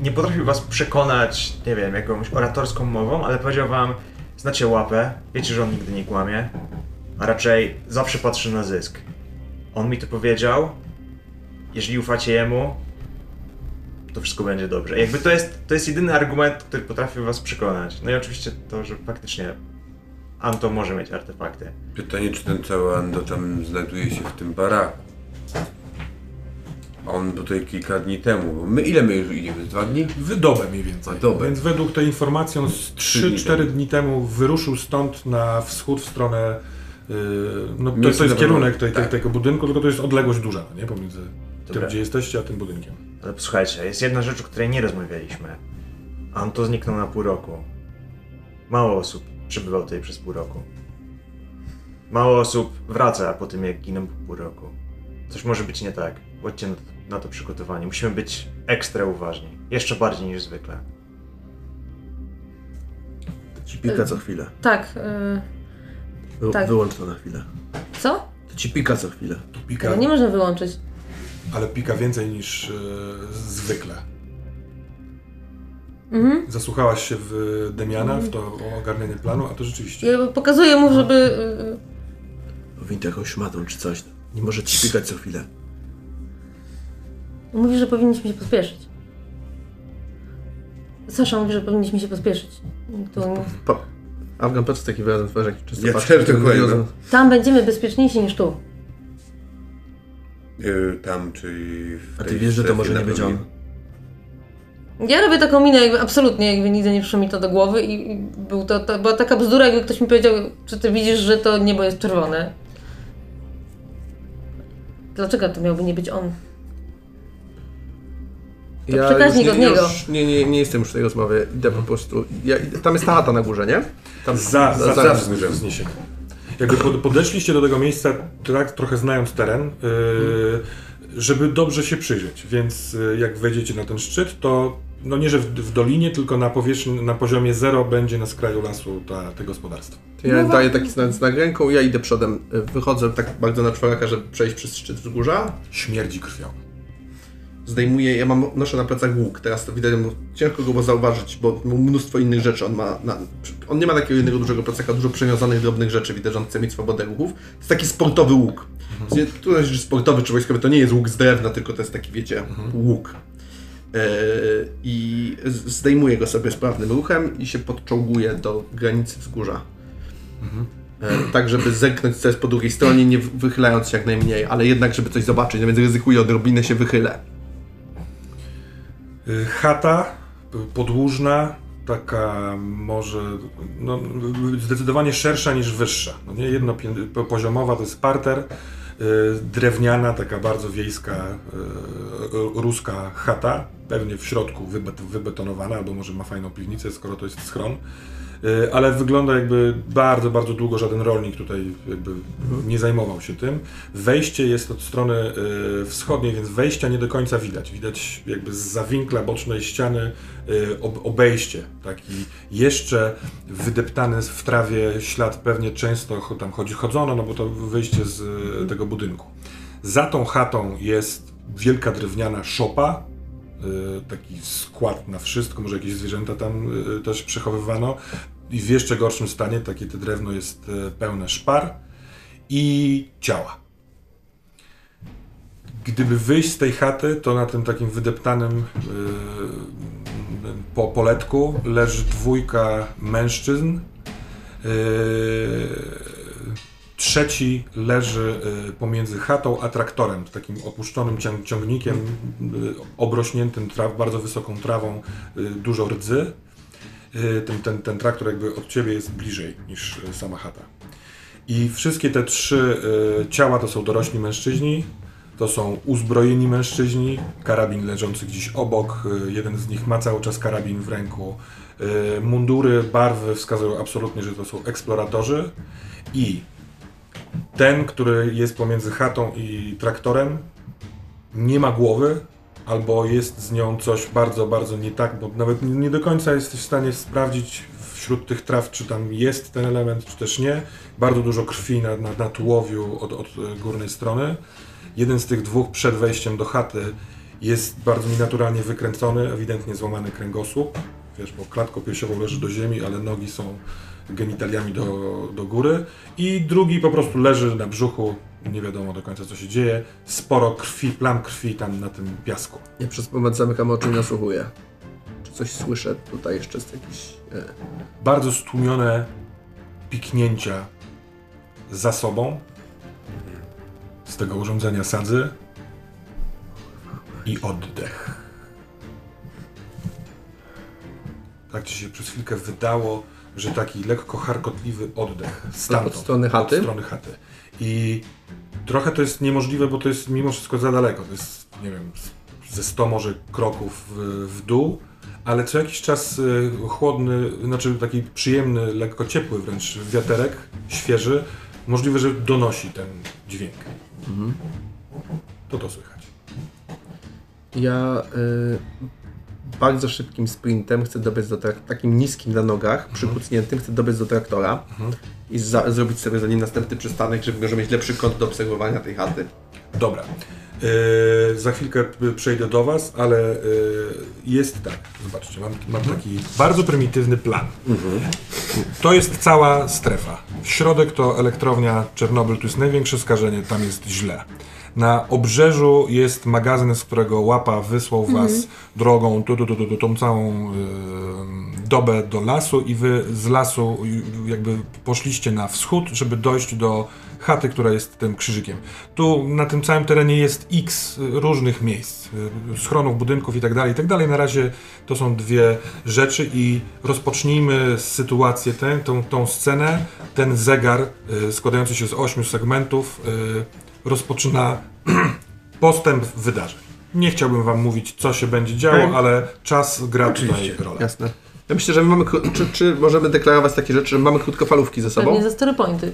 Nie potrafił was przekonać, nie wiem, jakąś oratorską mową, ale powiedział wam, znacie łapę, wiecie, że on nigdy nie kłamie, a raczej zawsze patrzy na zysk. On mi to powiedział, jeżeli ufacie jemu, to wszystko będzie dobrze. Jakby to jest, to jest jedyny argument, który potrafił was przekonać. No i oczywiście to, że faktycznie Anto może mieć artefakty. Pytanie, czy ten cały Ando tam znajduje się w tym baraku. On tutaj kilka dni temu. bo My ile my już idziemy? Z Dwa dni? W dobę mniej więcej. Dobę. Więc według tej informacji on z Trzy dni 3-4 temu. dni temu wyruszył stąd na wschód w stronę. Yy, no to, to jest kierunek tej, tak. tego budynku, tylko to jest odległość duża, nie? Pomiędzy Dobra. tym, gdzie jesteście, a tym budynkiem. Ale posłuchajcie, jest jedna rzecz, o której nie rozmawialiśmy. Anto zniknął na pół roku. Mało osób przebywał tutaj przez pół roku. Mało osób wraca po tym, jak giną po pół roku. Coś może być nie tak. Bądźcie na to, na to przygotowani. Musimy być ekstra uważni. Jeszcze bardziej niż zwykle. Ci pika co chwilę. Tak. y, Wy, Tak. Wyłącz to na chwilę. co? To ci pika co chwilę. Tu pika, Tego nie można wyłączyć. Ale pika więcej niż yy, zwykle. Mhm. Zasłuchałaś się w Demiana, w to ogarnianie planu, a to rzeczywiście. Ja pokazuję mu, żeby. Powinien to jakąś szmatą czy coś. Nie może ci pikać co chwilę. y, Mówi, że powinniśmy się pospieszyć. Sasza mówi, że powinniśmy się pospieszyć. Tu, Pa. Afgan patrzy z takim wyrazem twarzy, jak często Ja patrzy. też dokładnie, no. tam będziemy bezpieczniejsi niż tu. Yy, tam, czyli w A ty wiesz, że to może nie być pewno. Ja robię taką minę, jakby absolutnie, jakby nigdy nie przyszło mi to do głowy i i był to, to była taka bzdura, jakby ktoś mi powiedział, czy ty widzisz, że to niebo jest czerwone. Dlaczego to miałby nie być on? To przekaźnik już od nie, niego. Już nie, nie, nie jestem już w tej rozmowie. Idę po prostu. Ja, tam jest ta chata na górze, nie? Tam Za, za, za- za, wzgórzem. wzniesienie. Jakby pod- podeszliście do tego miejsca, tak, trochę znając teren, yy, żeby dobrze się przyjrzeć. Więc yy, jak wejdziecie na ten szczyt, to no nie, że w, w dolinie, tylko na powierzchni, na poziomie zero będzie na skraju lasu ta, te gospodarstwo. To ja daję taki znak, znak ręką, ja idę przodem. Wychodzę tak bardzo na czworaka, żeby przejść przez szczyt wzgórza. Śmierdzi krwią. Zdejmuję, ja mam, noszę na plecach łuk, teraz to widać, ciężko go zauważyć, bo mnóstwo innych rzeczy on ma, na, on nie ma takiego jednego dużego plecaka, dużo przewiązanych drobnych rzeczy, widać, że on chce mieć swobodę ruchów. To jest taki sportowy łuk. Mhm. Tu jest, że sportowy czy wojskowy, to nie jest łuk z drewna, tylko to jest taki, wiecie, łuk. E, I z- zdejmuję go sobie sprawnym ruchem i się podczołguję do granicy wzgórza. E, tak, żeby zerknąć, co jest po drugiej stronie, nie wy- wychylając się jak najmniej, ale jednak, żeby coś zobaczyć, no więc ryzykuję odrobinę, się wychylę. Y, Chata podłużna, taka może no, zdecydowanie szersza niż wyższa. No nie jednopoziomowa, to jest parter, y, drewniana, taka bardzo wiejska, y, ruska chata, pewnie w środku wybet, wybetonowana, albo może ma fajną piwnicę, skoro to jest schron. Y, Ale wygląda jakby bardzo, bardzo długo żaden rolnik tutaj jakby nie zajmował się tym. Wejście jest od strony y, wschodniej, więc wejścia nie do końca widać. Widać jakby z zawinkla bocznej ściany ob- obejście, taki jeszcze wydeptany w trawie ślad pewnie często tam chodzi, chodzono, no bo to wyjście z y, tego budynku. Za tą chatą jest wielka drewniana szopa, taki skład na wszystko, może jakieś zwierzęta tam y, też przechowywano. I w jeszcze gorszym stanie, takie te drewno jest y, pełne szpar i ciała. Gdyby wyjść z tej chaty, to na tym takim wydeptanym y, po poletku leży dwójka mężczyzn. Y, trzeci leży y, pomiędzy chatą a traktorem, takim opuszczonym cią- ciągnikiem y, obrośniętym traw, bardzo wysoką trawą, y, dużo rdzy. Ten, ten, ten traktor jakby od ciebie jest bliżej niż sama chata. I wszystkie te trzy ciała to są dorośli mężczyźni, to są uzbrojeni mężczyźni, karabin leżący gdzieś obok, jeden z nich ma cały czas karabin w ręku. Mundury, barwy wskazują absolutnie, że to są eksploratorzy i ten, który jest pomiędzy chatą i traktorem, nie ma głowy, albo jest z nią coś bardzo, bardzo nie tak, bo nawet nie do końca jesteś w stanie sprawdzić wśród tych traw, czy tam jest ten element, czy też nie. Bardzo dużo krwi na, na, na tułowiu od, od górnej strony. Jeden z tych dwóch przed wejściem do chaty jest bardzo nienaturalnie wykręcony, ewidentnie złamany kręgosłup. Wiesz, bo klatką piersiową leży do ziemi, ale nogi są genitaliami do, do góry. I drugi po prostu leży na brzuchu, nie wiadomo do końca co się dzieje. Sporo krwi, plam krwi tam na tym piasku. Ja przez moment zamykam oczy i nasłuchuję. Czy coś słyszę tutaj jeszcze z jakichś... E, Bardzo stłumione piknięcia za sobą z tego urządzenia sadzy i oddech. Tak ci się przez chwilkę wydało, że taki lekko charkotliwy oddech stamtąd, Od strony chaty? Od strony chaty. I trochę to jest niemożliwe, bo to jest mimo wszystko za daleko. To jest, nie wiem, ze 100 może kroków w, dół, ale co jakiś czas y, chłodny, znaczy taki przyjemny, lekko ciepły wręcz wiaterek, świeży, możliwe, że donosi ten dźwięk. To to słychać. Ja y, bardzo szybkim sprintem chcę dobiec do takim niskim na nogach, przykucniętym, chcę dobiec do traktora i za- zrobić sobie za nim następny przystanek, żeby może mieć lepszy kąt do obserwowania tej chaty. Dobra. Yy, za chwilkę przejdę do Was, ale yy, jest tak. Zobaczcie, mam, mam taki bardzo prymitywny plan. To jest cała strefa. Środek to elektrownia Czernobyl, tu jest największe skażenie, tam jest źle. Na obrzeżu jest magazyn, z którego łapa wysłał Was drogą, tu, tu, tu, tu, tu, tą całą yy, dobę do lasu i Wy z lasu y, jakby poszliście na wschód, żeby dojść do chaty, która jest tym krzyżykiem. Tu na tym całym terenie jest x różnych miejsc, y, schronów, budynków i tak dalej, i tak. Na razie to są dwie rzeczy i rozpocznijmy sytuację tę, tą, tą scenę. Ten zegar y, składający się z ośmiu segmentów y, rozpoczyna postęp wydarzeń. Nie chciałbym wam mówić, co się będzie działo, Okej. ale czas gra tutaj rolę. Jasne. Ja myślę, że my mamy, czy, czy możemy deklarować takie rzeczy, że mamy krótkofalówki ze sobą? Pewnie za story pointy.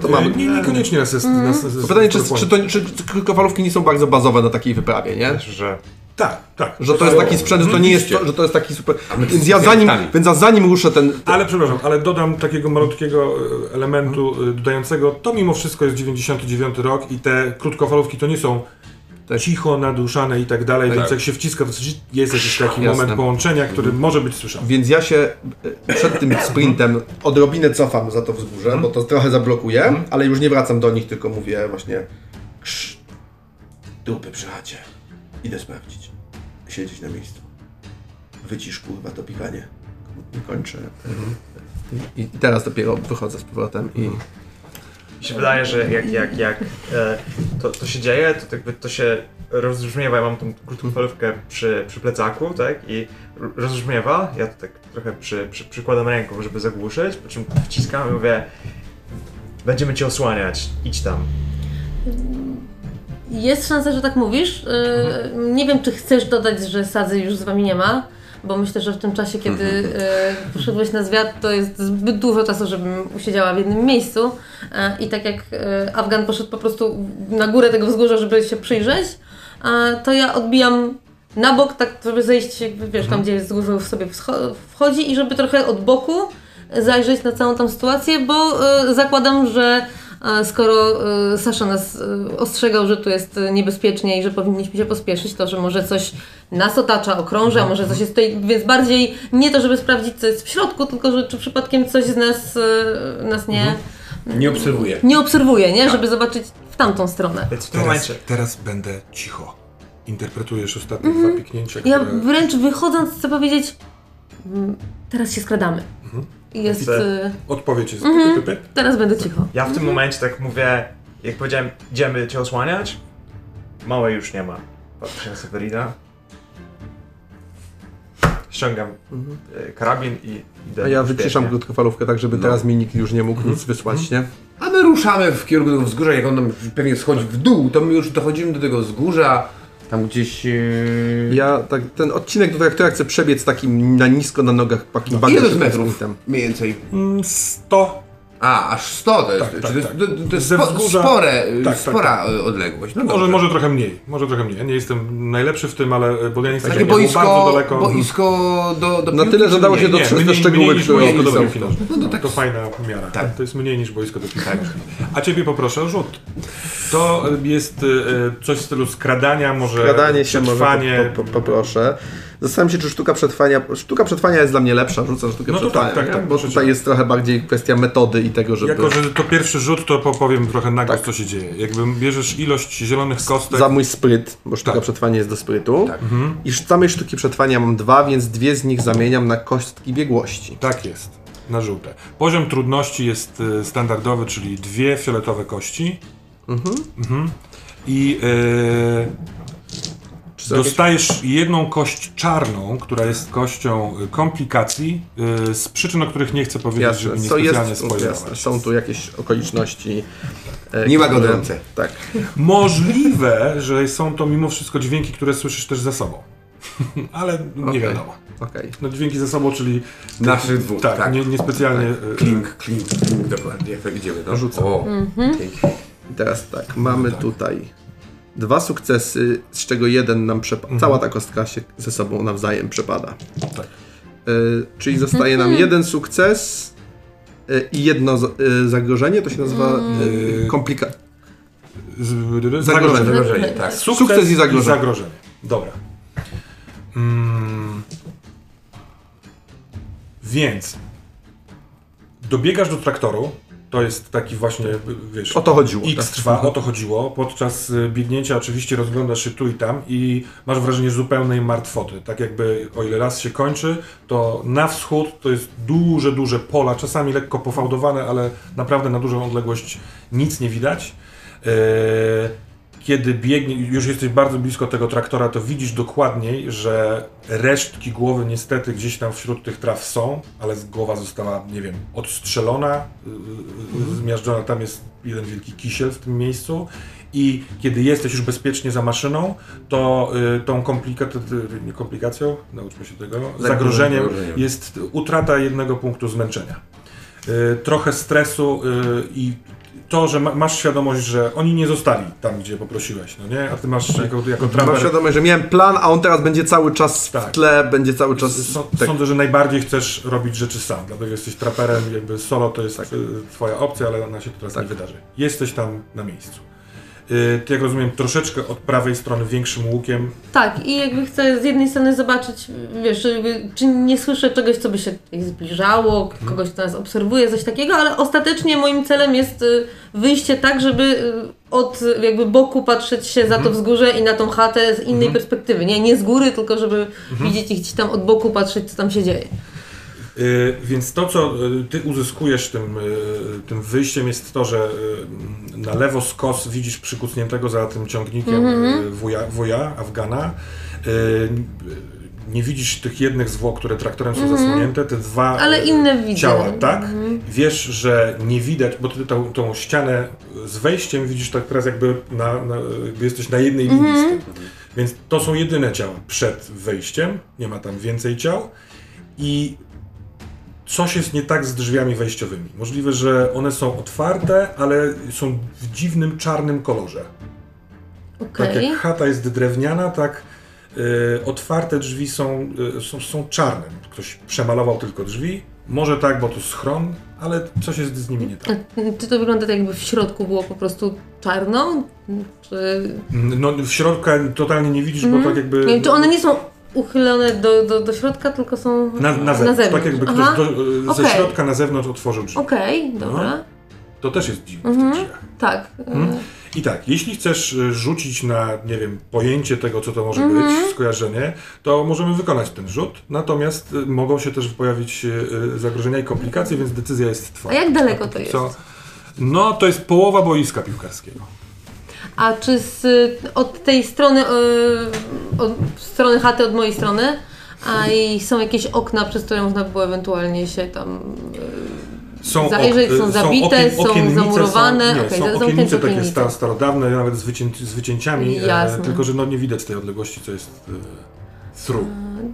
To mamy. Nie, niekoniecznie nas jest... Nas, nas, To pytanie, czy, czy, to, czy krótkofalówki nie są bardzo bazowe na takiej wyprawie, nie? Że Tak, tak. Że to jest taki sprzęt, że to nie jest, to, że to jest taki super... Więc ja zanim, więc ja zanim ruszę ten... Ale przepraszam, ale dodam takiego malutkiego e, elementu e, dodającego, to mimo wszystko jest 99 rok i te krótkofalówki to nie są Tak. cicho, naduszane i tak dalej, Tak. więc jak się wciska, to jest jakiś taki Jasne. moment połączenia, który może być słyszany. Więc ja się e, przed tym sprintem odrobinę cofam za to wzgórze, bo to trochę zablokuje, ale już nie wracam do nich, tylko mówię właśnie krz, dupy przy chacie. Idę sprawdzić. Siedzieć na miejscu. Wycisz kurwa to pikanie. Kończę. I, I teraz dopiero wychodzę z powrotem i... mi się wydaje, że jak, jak, jak e, to, to się dzieje, to jakby to się rozbrzmiewa, ja mam tą krótkofalówkę przy, przy plecaku, tak, i rozbrzmiewa, ja to tak trochę przy, przy, przykładam ręką, żeby zagłuszyć, po czym wciskam i mówię będziemy cię osłaniać, idź tam. Jest szansa, że tak mówisz. Yy, Nie wiem, czy chcesz dodać, że Sadzy już z wami nie ma, bo myślę, że w tym czasie, kiedy yy, poszedłeś na zwiat, to jest zbyt dużo czasu, żebym usiedziała w jednym miejscu. Yy, I tak jak Afgan poszedł po prostu na górę tego wzgórza, żeby się przyjrzeć, to ja odbijam na bok, tak żeby zejść, jakby, wiesz, tam gdzie wzgórze sobie wscho- wchodzi i żeby trochę od boku zajrzeć na całą tą sytuację, bo y, zakładam, że y, skoro y, Sasza nas y, ostrzegał, że tu jest niebezpiecznie i że powinniśmy się pospieszyć, to że może coś nas otacza, okrąża, może coś jest tutaj, więc bardziej nie to, żeby sprawdzić, co jest w środku, tylko że czy przypadkiem coś z nas, y, nas nie, Nie obserwuję. nie obserwuje, nie? Żeby zobaczyć w tamtą stronę. Teraz, teraz będę cicho. Interpretujesz ostatnie dwa piknięcia, Ja które... wręcz wychodząc chcę powiedzieć, mm, teraz się skradamy. I Jest, y, Odpowiedź jest... Mhm. Teraz będę cicho. Ja w tym momencie tak mówię, jak powiedziałem, idziemy cię osłaniać, małej już nie ma. Patrzę na Severina. Ściągam e, karabin i idę. A ja wyciszam krótkofalówkę tak, żeby teraz mi nikt już nie mógł nic wysłać, nie? A my ruszamy w kierunku tego wzgórza, jak on nam pewnie schodzi w dół, to my już dochodzimy do tego wzgórza, tam gdzieś... Yy... Ja tak, ten odcinek do traktora chcę przebiec takim na nisko na nogach, takim Ile to jest szybkim metrów? Mniej więcej. Mm, 100 A, aż 100 to jest, Tak, czy tak, to jest, tak. to, to jest spo, wzgórza- spore, Tak, tak, spora y, odległość. No Może, dobrze. może trochę mniej, może trochę mniej. Ja nie jestem najlepszy w tym, ale bo ja nie chcę Takie boisko, bardzo daleko. boisko do, do Na tyle, że dało się do- nie, dotrzeć które boisko do piłki nożnej. No to tak- to fajna miara. Tak. To jest mniej niż boisko do piłki nożnej. A ciebie poproszę o rzut. To jest e, coś w stylu skradania, może Skradanie się może przetrwanie. po, po, poproszę. Zastanawiam się, czy sztuka przetrwania. Sztuka przetrwania jest dla mnie lepsza, rzucę sztukę No to przetrwania. tak, tak, tak, bo tutaj jest trochę bardziej kwestia metody i tego, żeby. Jako, że to pierwszy rzut, to powiem trochę na głos, Tak. co się dzieje. Jakby bierzesz ilość zielonych kostek, Za mój spryt, bo sztuka Tak. przetrwania jest do sprytu. Tak. I z samej sztuki przetrwania mam dwa, więc dwie z nich zamieniam na kostki biegłości. tak jest, na żółte. Poziom trudności jest e, standardowy, czyli dwie fioletowe kości. Mhm. I Czy są jakieś- Dostajesz jedną kość czarną, która jest kością komplikacji, y, z przyczyn, o których nie chcę powiedzieć, żeby Jasne, nie co specjalnie jest, jasne, są tu jakieś okoliczności. e, Niełagodzące. które- Tak. Możliwe, że są to mimo wszystko dźwięki, które słyszysz też za sobą. Ale nie Okej. wiadomo. Okej. No dźwięki za sobą, czyli... Naszych dwóch, Tak, tak. Nie, niespecjalnie... y, Klink, klink, klink, dokładnie, jak to idziemy. No. Rzucam. O, pięknie. I teraz tak, mamy tak. tutaj dwa sukcesy, z czego jeden nam przepada. Cała ta kostka się ze sobą nawzajem przepada. Tak. Y, czyli zostaje nam jeden sukces y, i jedno z- y, zagrożenie, to się nazywa y, komplika... Z- Zagrożenie. Zagrożenie, tak. Sukces, Sukces i zagrożenie. zagrożenie. Dobra. Mm. Więc dobiegasz do traktoru. To jest taki właśnie, wiesz, O to chodziło. X tak? trwa, o to chodziło. Podczas y, biegnięcia oczywiście rozglądasz się tu i tam i masz wrażenie zupełnej martwoty. Tak jakby o ile raz się kończy, to na wschód to jest duże, duże pola, czasami lekko pofałdowane, ale naprawdę na dużą odległość nic nie widać. Yy, Kiedy biegnie, już jesteś bardzo blisko tego traktora, to widzisz dokładniej, że resztki głowy niestety gdzieś tam wśród tych traw są, ale głowa została, nie wiem, odstrzelona, yy, zmiażdżona. Tam jest jeden wielki kisiel w tym miejscu. I kiedy jesteś już bezpiecznie za maszyną, to y, tą komplikacją, nie komplikacją, nauczmy się tego, zagrożeniem zagrożeniem. jest utrata jednego punktu zmęczenia. Y, trochę stresu y, i to, że ma, masz świadomość, że oni nie zostali tam, gdzie poprosiłeś, no nie? A ty masz jako, jako Mam traper... świadomość, że miałem plan, a on teraz będzie cały czas Tak. w tle, będzie cały czas... Są- tak. Sądzę, że najbardziej chcesz robić rzeczy sam, dlatego jesteś traperem, jakby solo to jest Tak. y, twoja opcja, ale ona się teraz Tak. nie wydarzy. Jesteś tam na miejscu. Ty, jak rozumiem, troszeczkę od prawej strony większym łukiem. Tak, i jakby chcę z jednej strony zobaczyć, wiesz, czy nie słyszę czegoś, co by się zbliżało, Mhm. kogoś, kto nas obserwuje, coś takiego, ale ostatecznie moim celem jest y, wyjście tak, żeby y, od jakby boku patrzeć się za to Mhm. wzgórze i na tą chatę z innej perspektywy. Nie, nie z góry, tylko żeby Mhm. widzieć ich gdzieś tam od boku, patrzeć, co tam się dzieje. Y, Więc to, co y, ty uzyskujesz tym, y, tym wyjściem, jest to, że na lewo skos widzisz przykucniętego za tym ciągnikiem y, wuja, wuja Afgana. Nie widzisz tych jednych zwłok, które traktorem są zasłonięte, te dwa Ale inne widzę. ciała, tak? Wiesz, że nie widać, bo ty tą, tą ścianę z wejściem widzisz tak teraz jakby, na, na, jakby jesteś na jednej linii z tym. Więc to są jedyne ciała przed wejściem, nie ma tam więcej ciał i coś jest nie tak z drzwiami wejściowymi. Możliwe, że one są otwarte, ale są w dziwnym czarnym kolorze. Tak Okej. jak chata jest drewniana, tak y, otwarte drzwi są, y, są, są czarne. Ktoś przemalował tylko drzwi. Może tak, bo to schron, ale coś jest z nimi nie tak. Czy to wygląda tak, jakby w środku było po prostu czarno? Czy... No w środku totalnie nie widzisz, bo tak jakby... Czy one nie są uchylone do, do, do środka, tylko są na, na, zewnątrz, Tak jakby ktoś do, y, ze Okej. środka na zewnątrz otworzył drzwi. Okej, dobra. To też jest dziwne w tych drzwiach. Tak. Mhm. I tak, jeśli chcesz y, rzucić na, nie wiem, pojęcie tego, co to może Mhm. być, skojarzenie, to możemy wykonać ten rzut. Natomiast mogą się też pojawić zagrożenia i komplikacje, więc decyzja jest A twoja. jak daleko to jest? Co? No, to jest połowa boiska piłkarskiego. A czy z, od tej strony, y, od strony chaty, od mojej strony, a i są jakieś okna, przez które można było ewentualnie się tam... Są, Zajrzeć, ok- są zabite, są okiennice, zamurowane, Są, nie, okej, są okiennice takie okiennice. sta, starodawne, nawet z, wycię, z wycięciami, e, tylko że no, nie widać tej odległości, co jest e, through.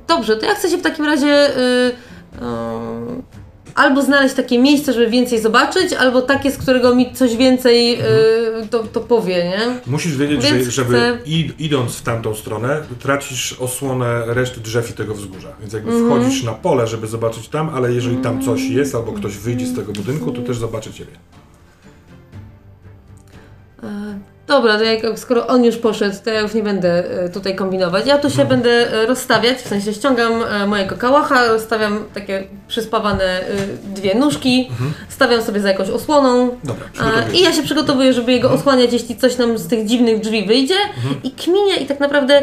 Dobrze, to ja chcę się w takim razie... albo znaleźć takie miejsce, żeby więcej zobaczyć, albo takie, z którego mi coś więcej y, to, to powie, nie? Musisz wiedzieć, Więc że żeby chcę- id- idąc w tamtą stronę, tracisz osłonę reszty drzew i tego wzgórza. Więc jakby Mhm. wchodzisz na pole, żeby zobaczyć tam, ale jeżeli tam coś jest, albo ktoś wyjdzie z tego budynku, to też zobaczy ciebie. Dobra, to jak, skoro on już poszedł, to ja już nie będę e, tutaj kombinować. Ja tu się będę e, rozstawiać, w sensie ściągam e, mojego kałacha, rozstawiam takie przyspawane dwie nóżki, stawiam sobie za jakąś osłoną. Dobra, I ja się. przygotowuję, żeby jego osłaniać, jeśli coś nam z tych dziwnych drzwi wyjdzie. I kminię i tak naprawdę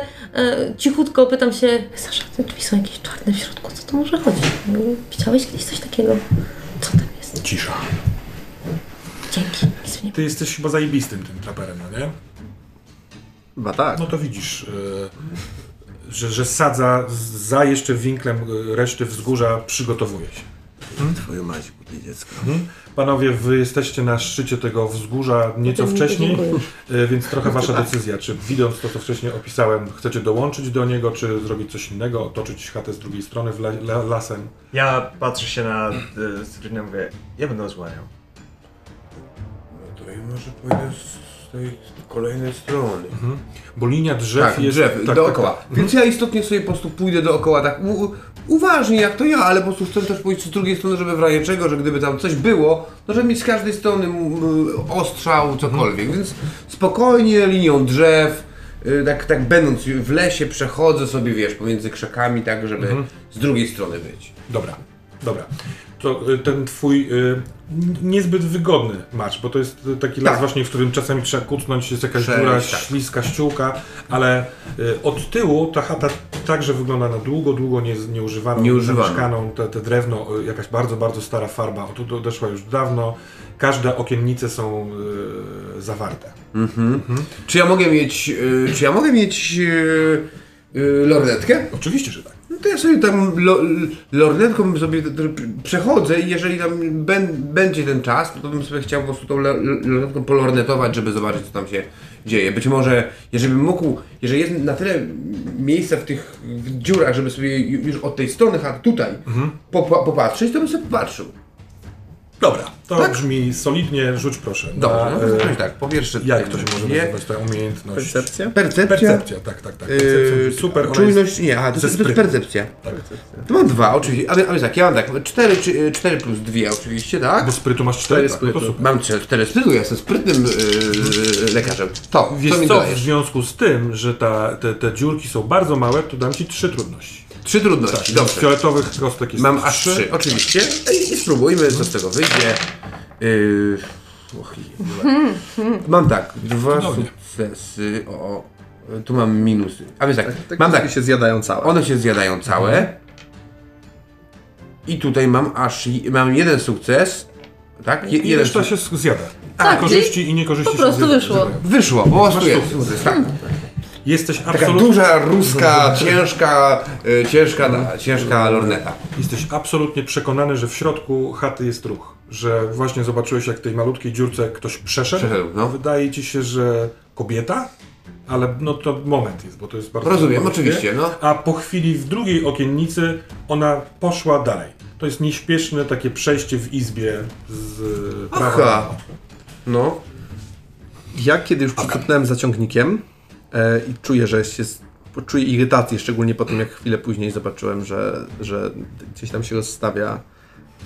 cichutko pytam się, Sasza, te drzwi są jakieś czarne w środku, co to może chodzić? Widziałeś kiedyś coś takiego? Co tam jest? Cisza. Dzięki. Mnie Ty jesteś chyba zajebistym tym traperem, no nie? Chyba tak. No to widzisz, y, że, że sadza za jeszcze winklem y, reszty wzgórza przygotowuje się. Twoją mać, głupie dziecko. Mhm. Panowie, wy jesteście na szczycie tego wzgórza nieco wcześniej, y, więc trochę wasza decyzja. Czy widząc to, co wcześniej opisałem, chcecie dołączyć do niego, czy zrobić coś innego, otoczyć chatę z drugiej strony w la, la, lasem? Ja patrzę się na y, Sabrina i mówię, ja będę osłaniał. Może pójdę z tej kolejnej strony. Bo linia drzew Tak, jest... drzew, tak, dookoła. tak, tak. Więc ja istotnie sobie po prostu pójdę dookoła tak u, uważnie jak to ja, ale po prostu chcę też pójść z drugiej strony, żeby w razie czego, że gdyby tam coś było, no żeby mieć z każdej strony ostrzał, cokolwiek. Więc spokojnie linią drzew, y, tak, tak będąc w lesie, przechodzę sobie, wiesz, pomiędzy krzakami, tak, żeby z drugiej strony być. Dobra, dobra. To ten twój y, niezbyt wygodny macz, bo to jest taki las Tak. właśnie, w którym czasami trzeba kucnąć, jest jakaś Przejść, dziura, tak. śliska ściółka, ale y, od tyłu ta chata także wygląda na długo, długo nie, nieużywaną, Nieużywaną. te, te drewno, y, jakaś bardzo, bardzo stara farba, od tu odeszła już dawno, każde okiennice są y, zawarte. Czy ja mogę mieć, y, czy ja mogę mieć y, lornetkę? Oczywiście, że tak. To ja sobie tam lo, lornetką sobie przechodzę i jeżeli tam ben, będzie ten czas, to bym sobie chciał po prostu tą lo- lornetką polornetować, żeby zobaczyć co tam się dzieje. Być może, jeżeli bym mógł, jeżeli jest na tyle miejsca w tych w dziurach, żeby sobie ju- już od tej strony chat tutaj popa- popatrzeć, to bym sobie popatrzył. Dobra, to Tak? brzmi solidnie, rzuć proszę. Dobrze, Na, no to y, zacząć tak, po pierwsze... jak to się może nie, nazywać, ta umiejętność? Percepcja? Percepcja. Percepcja, tak, tak, tak. Percepcja Yy, super, czujność, nie, aha, to, jest- to jest sprytu. percepcja. Tak. To mam dwa, oczywiście. A, a więc tak, ja mam tak, 4, 4 plus 2 oczywiście, tak? Bo sprytu masz 4, Cztery tak, no. Mam 4 sprytu, ja jestem sprytnym yy, lekarzem. To, Wiesz co mi co, w związku z tym, że ta, te, te dziurki są bardzo małe, to dam ci trzy trudności. Trzy trudności, Tak, dobrze. fioletowych kostek jest Mam aż trzy, oczywiście. I, i spróbujmy, co z tego wyjdzie. Yy, och, mam tak, dwa Cudownie. sukcesy, o, tu mam minusy. A więc tak, Tak, mam tak, tak się zjadają całe. one się zjadają całe. I tutaj mam aż, mam jeden sukces. Tak? Je, I jeden reszta sukces. się zjada. Tak, korzyści i niekorzyści po się prostu zjada- wyszło. zjadają. Wyszło, po prostu jest tak. Jesteś Taka absolutnie, duża, ruska, ciężka, y, ciężka, ciężka lorneta. jesteś absolutnie przekonany, że w środku chaty jest ruch. Że właśnie zobaczyłeś, jak w tej malutkiej dziurce ktoś przeszedł. Przeszedł, no. Wydaje ci się, że kobieta, ale no to moment jest, bo to jest bardzo Rozumiem, malutkie. oczywiście, no. A po chwili w drugiej okiennicy ona poszła dalej. To jest nieśpieszne takie przejście w izbie z prawa. Aha. No. Ja kiedy już przycupnąłem zaciągnikiem e, i czuję, że się, czuję irytację, szczególnie po tym jak chwilę później zobaczyłem, że, że gdzieś tam się rozstawia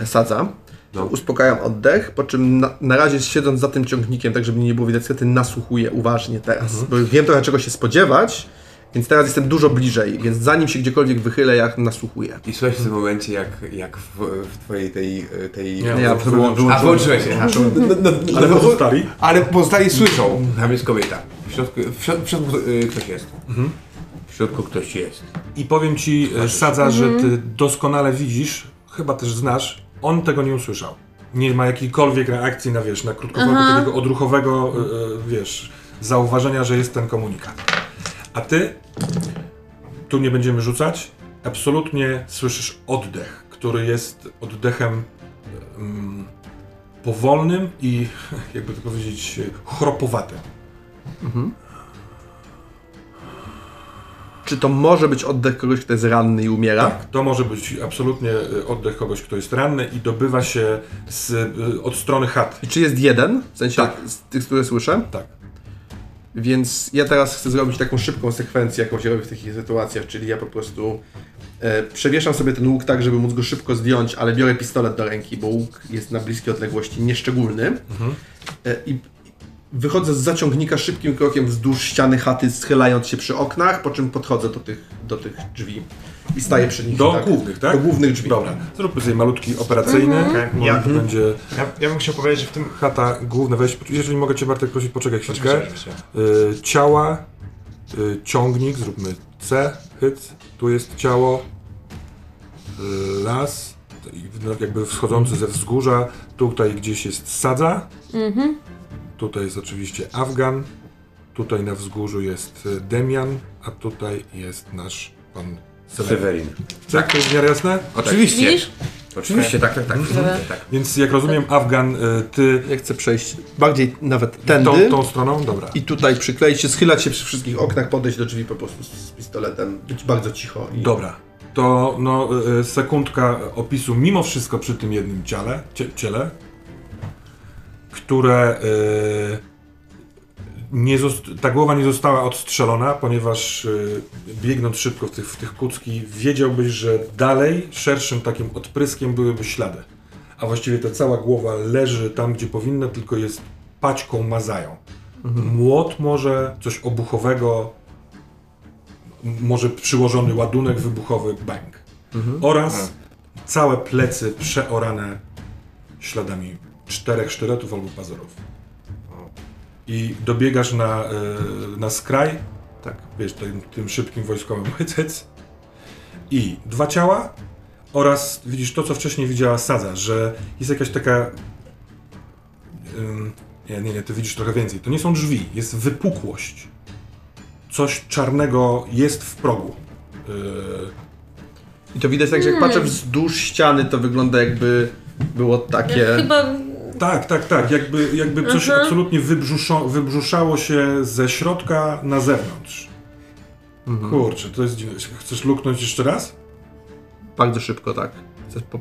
sadza, No. uspokajam oddech, po czym na, na razie siedząc za tym ciągnikiem, tak żeby mnie nie było widać, niestety nasłuchuję uważnie teraz, bo wiem trochę czego się spodziewać, więc teraz jestem dużo bliżej, więc zanim się gdziekolwiek wychylę, ja nasłuchuję. I słuchaj w tym momencie, jak, jak w, w twojej tej... tej Nie, Ja ja wyłączyłem. A włączyłeś się. No, no, no, Ale pozostali? Ale pozostali słyszą. Tam jest kobieta. W środku, w środku, w środku y, ktoś jest. W środku ktoś jest. I powiem ci, e, Sadza, że ty doskonale widzisz, chyba też znasz, on tego nie usłyszał. Nie ma jakiejkolwiek reakcji na, wiesz, na krótkowego, takiego odruchowego, e, e, wiesz, zauważenia, że jest ten komunikat. A ty, tu nie będziemy rzucać, absolutnie słyszysz oddech, który jest oddechem em, powolnym i, jakby to powiedzieć, chropowatym. Czy to może być oddech kogoś, kto jest ranny i umiera? Tak, to może być absolutnie y, oddech kogoś, kto jest ranny i dobywa się z, y, od strony chat. I czy jest jeden? W sensie Tak. z tych, które słyszę? Tak. Więc ja teraz chcę zrobić taką szybką sekwencję, jaką się robi w takich sytuacjach, czyli ja po prostu e, przewieszam sobie ten łuk tak, żeby móc go szybko zdjąć, ale biorę pistolet do ręki, bo łuk jest na bliskiej odległości nieszczególny. E, I wychodzę z zaciągnika szybkim krokiem wzdłuż ściany chaty, schylając się przy oknach, po czym podchodzę do tych, do tych drzwi i staję przy nich. Do tak, głównych, tak? Do głównych drzwi. Dobra, zróbmy sobie malutki operacyjny. Okej, Może ja- to będzie Ja, ja bym chciał powiedzieć, że w tym... chata główna. Weź, jeżeli mogę Cię Bartek prosić, poczekaj chwilkę. Y, ciała, y, ciągnik, zróbmy C, hyc, tu jest ciało, y, las, i no, jakby wschodzący ze wzgórza, tutaj gdzieś jest sadza, tutaj jest oczywiście Afgan, tutaj na wzgórzu jest y, Demian, a tutaj jest nasz pan Severin. Severin. Tak, to jest w miarę jasne? Oczywiście. Widzisz? Oczywiście, tak, tak, tak. Dobra. tak. Więc jak rozumiem, Afgan, y, ty Ja chcę przejść bardziej nawet tędy. tą, tą stroną, dobra. I tutaj przykleić się, schylać się przy wszystkich oknach, podejść do drzwi po prostu z, z pistoletem, być bardzo cicho. I... Dobra. To no, y, sekundka opisu mimo wszystko przy tym jednym ciele, cie, ciele które y, nie ta głowa nie została odstrzelona, ponieważ y, biegnąc szybko w tych, w tych kucki, wiedziałbyś, że dalej szerszym takim odpryskiem byłyby ślady. A właściwie ta cała głowa leży tam, gdzie powinna, tylko jest paćką mazają. Młot może, coś obuchowego, może przyłożony ładunek wybuchowy, bang. Oraz całe plecy przeorane śladami czterech sztyletów albo pazurów. I dobiegasz na, e, na skraj, tak, wiesz, tym, tym szybkim wojskowym hyc, hyc. I dwa ciała oraz widzisz to, co wcześniej widziała Sadza, że jest jakaś taka... nie, nie, nie, ty widzisz trochę więcej. To nie są drzwi, jest wypukłość. Coś czarnego jest w progu. Yy, I to widać tak, że jak patrzę wzdłuż ściany, to wygląda jakby było takie... Chyba Tak, tak, tak. Jakby, jakby coś Mhm. absolutnie wybrzuszo, wybrzuszało się ze środka na zewnątrz. Kurczę, to jest dziwne. Chcesz luknąć jeszcze raz? Bardzo szybko, tak. Chcę po,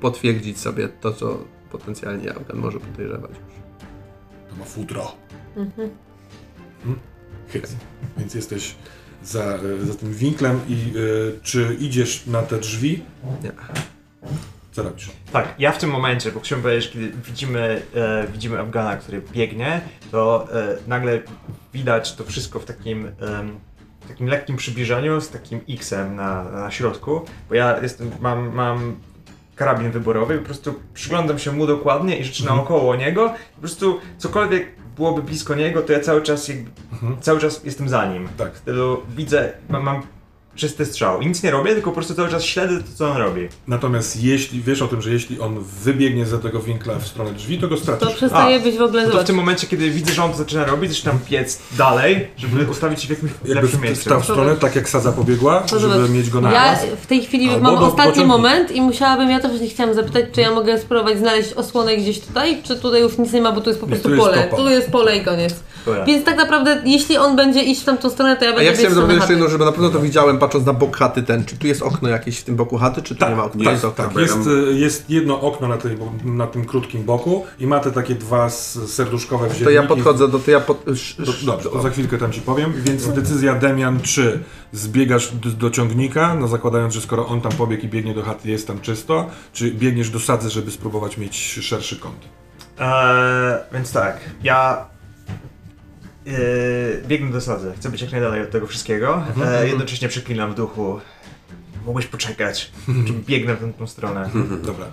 potwierdzić sobie to, co potencjalnie Afgan może podejrzewać już. To ma futro. Mhm. Hyc. Więc jesteś za, e, za tym winklem i e, czy idziesz na te drzwi? Nie. Co robisz? Tak, ja w tym momencie, bo chciałem powiedzieć, kiedy widzimy, e, widzimy Afgana, który biegnie, to e, nagle widać to wszystko w takim, w takim lekkim przybliżeniu z takim X-em na, na środku, bo ja jestem, mam, mam karabin wyborowy po prostu przyglądam się mu dokładnie i rzeczy naokoło niego, po prostu cokolwiek byłoby blisko niego, to ja cały czas jakby, cały czas jestem za nim. Tak. W stylu widzę, mam, mam czysty strzał i nic nie robię, tylko po prostu cały czas śledzę to, co on robi. Natomiast jeśli wiesz o tym, że jeśli on wybiegnie za tego winkla w stronę drzwi, to go to stracisz. przestaje A, być w ogóle No to w tym momencie, kiedy widzę, że on to zaczyna robić, zaczynam piec dalej, żeby ustawić się w jakimś Jakby lepszym w, miejscu. w tą stronę, tak jak Sadza pobiegła, To żeby zobacz. mieć go na Ja raz. w tej chwili Albo mam do ostatni moment i musiałabym, ja też nie chciałam zapytać, czy ja mogę spróbować znaleźć osłonę gdzieś tutaj, czy tutaj już nic nie ma, bo tu jest po Nie, prostu tu jest pole. topa. Tu jest pole i koniec. Dobra. Więc tak naprawdę, jeśli on będzie iść w tamtą stronę, to ja A będę ja biec chciałem w dodać jeszcze jedno, żeby na pewno to widziałem patrząc na bok chaty ten. Czy tu jest okno jakieś w tym boku chaty, czy tu nie ma okna? To jest okno. Tak, jest, y, jest jedno okno na, tej, na tym krótkim boku i ma te takie dwa serduszkowe To wziętniki. ja podchodzę do... To ja pod... Do, dobrze, to za chwilkę tam ci powiem. Więc decyzja Demian, czy zbiegasz d- do ciągnika, no zakładając, że skoro on tam pobiegł i biegnie do chaty, jest tam czysto, czy biegniesz do sadzy, żeby spróbować mieć szerszy kąt? Eee, więc tak, ja eee, biegnę do sadzy. Chcę być jak najdalej od tego wszystkiego. Eee, jednocześnie przeklinam w duchu. Mogłeś poczekać. Czy biegnę w tę tą stronę. Dobra.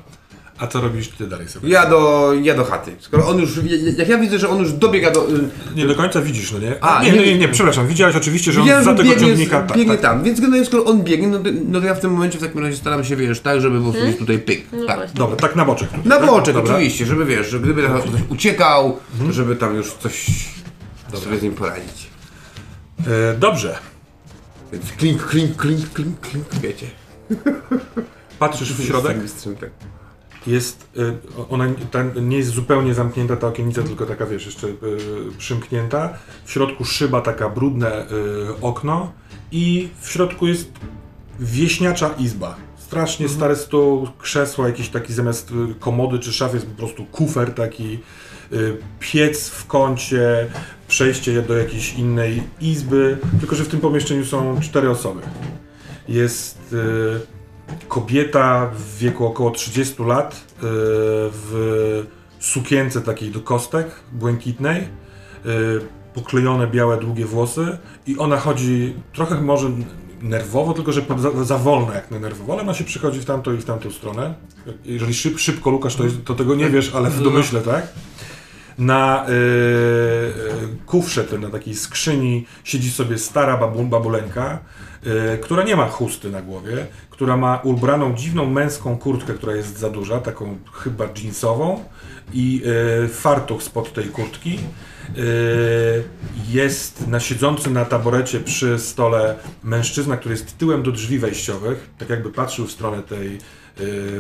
A co robisz ty dalej sobie? Ja do, ja do chaty. Skoro on już, jak ja widzę, że on już dobiega do... y, Nie do końca widzisz, no nie? A, nie, nie, nie, nie, nie, przepraszam. Widziałeś oczywiście, że on Widziałem, za tego biegnie, ciągnika... Tak, biegnie tak. tam, więc generalnie skoro on biegnie, no to, no to ja w tym momencie w takim razie staram się, wiesz, tak, żeby po prostu tutaj pyk. No tak. Dobra, tak na boczek. Tutaj, Na tak? boczek Dobra. oczywiście, żeby wiesz, że gdyby tam ktoś uciekał, żeby tam już coś sobie z nim poradzić. E, dobrze. Więc klink, klink, klink, klink, klink, wiecie. Patrzysz w środek. Tym, tak. Jest, y, ona ta nie jest zupełnie zamknięta ta okienica, tylko taka wiesz, jeszcze y, przymknięta. W środku szyba taka brudne y, okno i w środku jest wieśniacza izba. Strasznie stary stół, krzesła, jakiś taki zamiast komody czy szafy jest po prostu kufer taki, piec w kącie, przejście do jakiejś innej izby, tylko że w tym pomieszczeniu są cztery osoby. Jest y, kobieta w wieku około 30 lat y, w sukience takiej do kostek, błękitnej, y, poklejone białe, długie włosy i ona chodzi trochę może nerwowo, tylko że za, za wolno jak na nerwowo, ale ona się przychodzi w tamtą i w tamtą stronę. Jeżeli szyb, szybko lukasz, to, to tego nie wiesz, ale w domyśle, tak? Na y, y, kufrze, tym, na takiej skrzyni siedzi sobie stara babu, babuleńka, y, która nie ma chusty na głowie, która ma ubraną dziwną męską kurtkę, która jest za duża, taką chyba jeansową i y, fartuch spod tej kurtki. Y, jest na siedzący na taborecie przy stole mężczyzna, który jest tyłem do drzwi wejściowych, tak jakby patrzył w stronę tej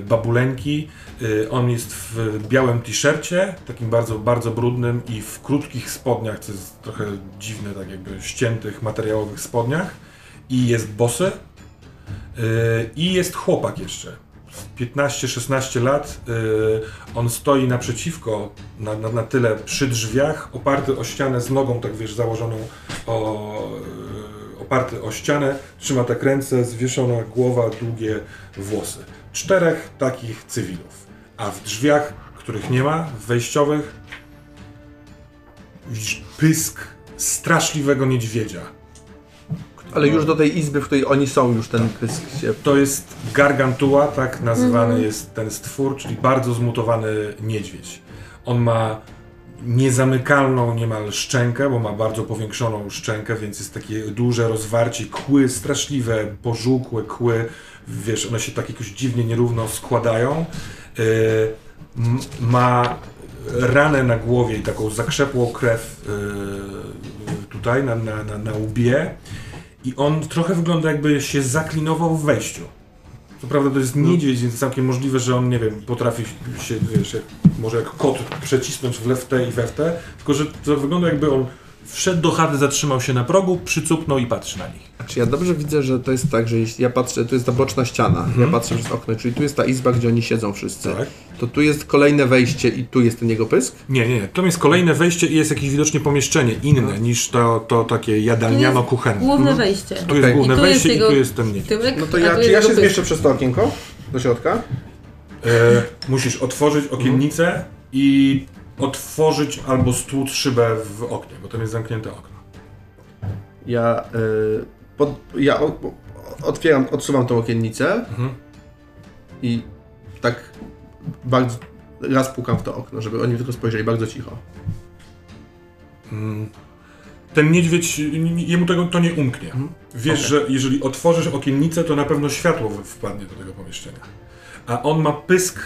babuleńki. Y, On jest w białym t-shircie, takim bardzo, bardzo brudnym i w krótkich spodniach, co jest trochę dziwne, tak jakby ściętych materiałowych spodniach. I jest bosy. Y, I jest chłopak jeszcze. 15-16 lat. y, On stoi naprzeciwko, na, na, na tyle przy drzwiach, oparty o ścianę z nogą, tak wiesz, założoną o, y, oparty o ścianę. Trzyma tak ręce, zwieszona głowa, długie włosy. Czterech takich cywilów. A w drzwiach, których nie ma, wejściowych, widzisz pysk straszliwego niedźwiedzia. Ale już do tej izby, w której oni są, już ten pysk się... To jest gargantua, tak nazywany jest ten stwór, czyli bardzo zmutowany niedźwiedź. On ma niezamykalną niemal szczękę, bo ma bardzo powiększoną szczękę, więc jest takie duże rozwarcie, kły straszliwe, pożółkłe kły, wiesz, one się tak jakoś dziwnie nierówno składają. M- ma ranę na głowie i taką zakrzepłą krew yy, tutaj na, na, na, na łbie. I on trochę wygląda jakby się zaklinował w wejściu. Co prawda to jest niedźwiedź, więc całkiem możliwe, że on, nie wiem, potrafi się, wiesz, jak, może jak kot przecisnąć w lew i we w te, tylko że to wygląda jakby on wszedł do chaty, zatrzymał się na progu, przycupnął i patrzy na nich. Czy ja dobrze widzę, że to jest tak, że jeśli ja patrzę, tu jest ta boczna ściana, ja patrzę przez okno, czyli tu jest ta izba, gdzie oni siedzą wszyscy. Tak. To tu jest kolejne wejście i tu jest ten jego pysk? Nie, nie, nie. To jest kolejne wejście i jest jakieś widocznie pomieszczenie inne niż to, to takie jadalniano-kuchenne. Główne wejście. Tu jest Okej. główne I tu jest wejście jego i tu jest ten. Tyłek, No to ja, czy jest ja się pysk. zmieszczę przez to okienko do środka? E, musisz otworzyć okiennicę i otworzyć albo stłuc szybę w oknie, bo tam jest zamknięte okno. Ja, y, pod, ja o, otwieram, odsuwam tą okiennicę Mhm. i tak bardzo raz pukam w to okno, żeby oni tylko spojrzeli bardzo cicho. Mm. Ten niedźwiedź, jemu tego to nie umknie. Wiesz, że jeżeli otworzysz okiennicę, to na pewno światło wpadnie do tego pomieszczenia. A on ma pysk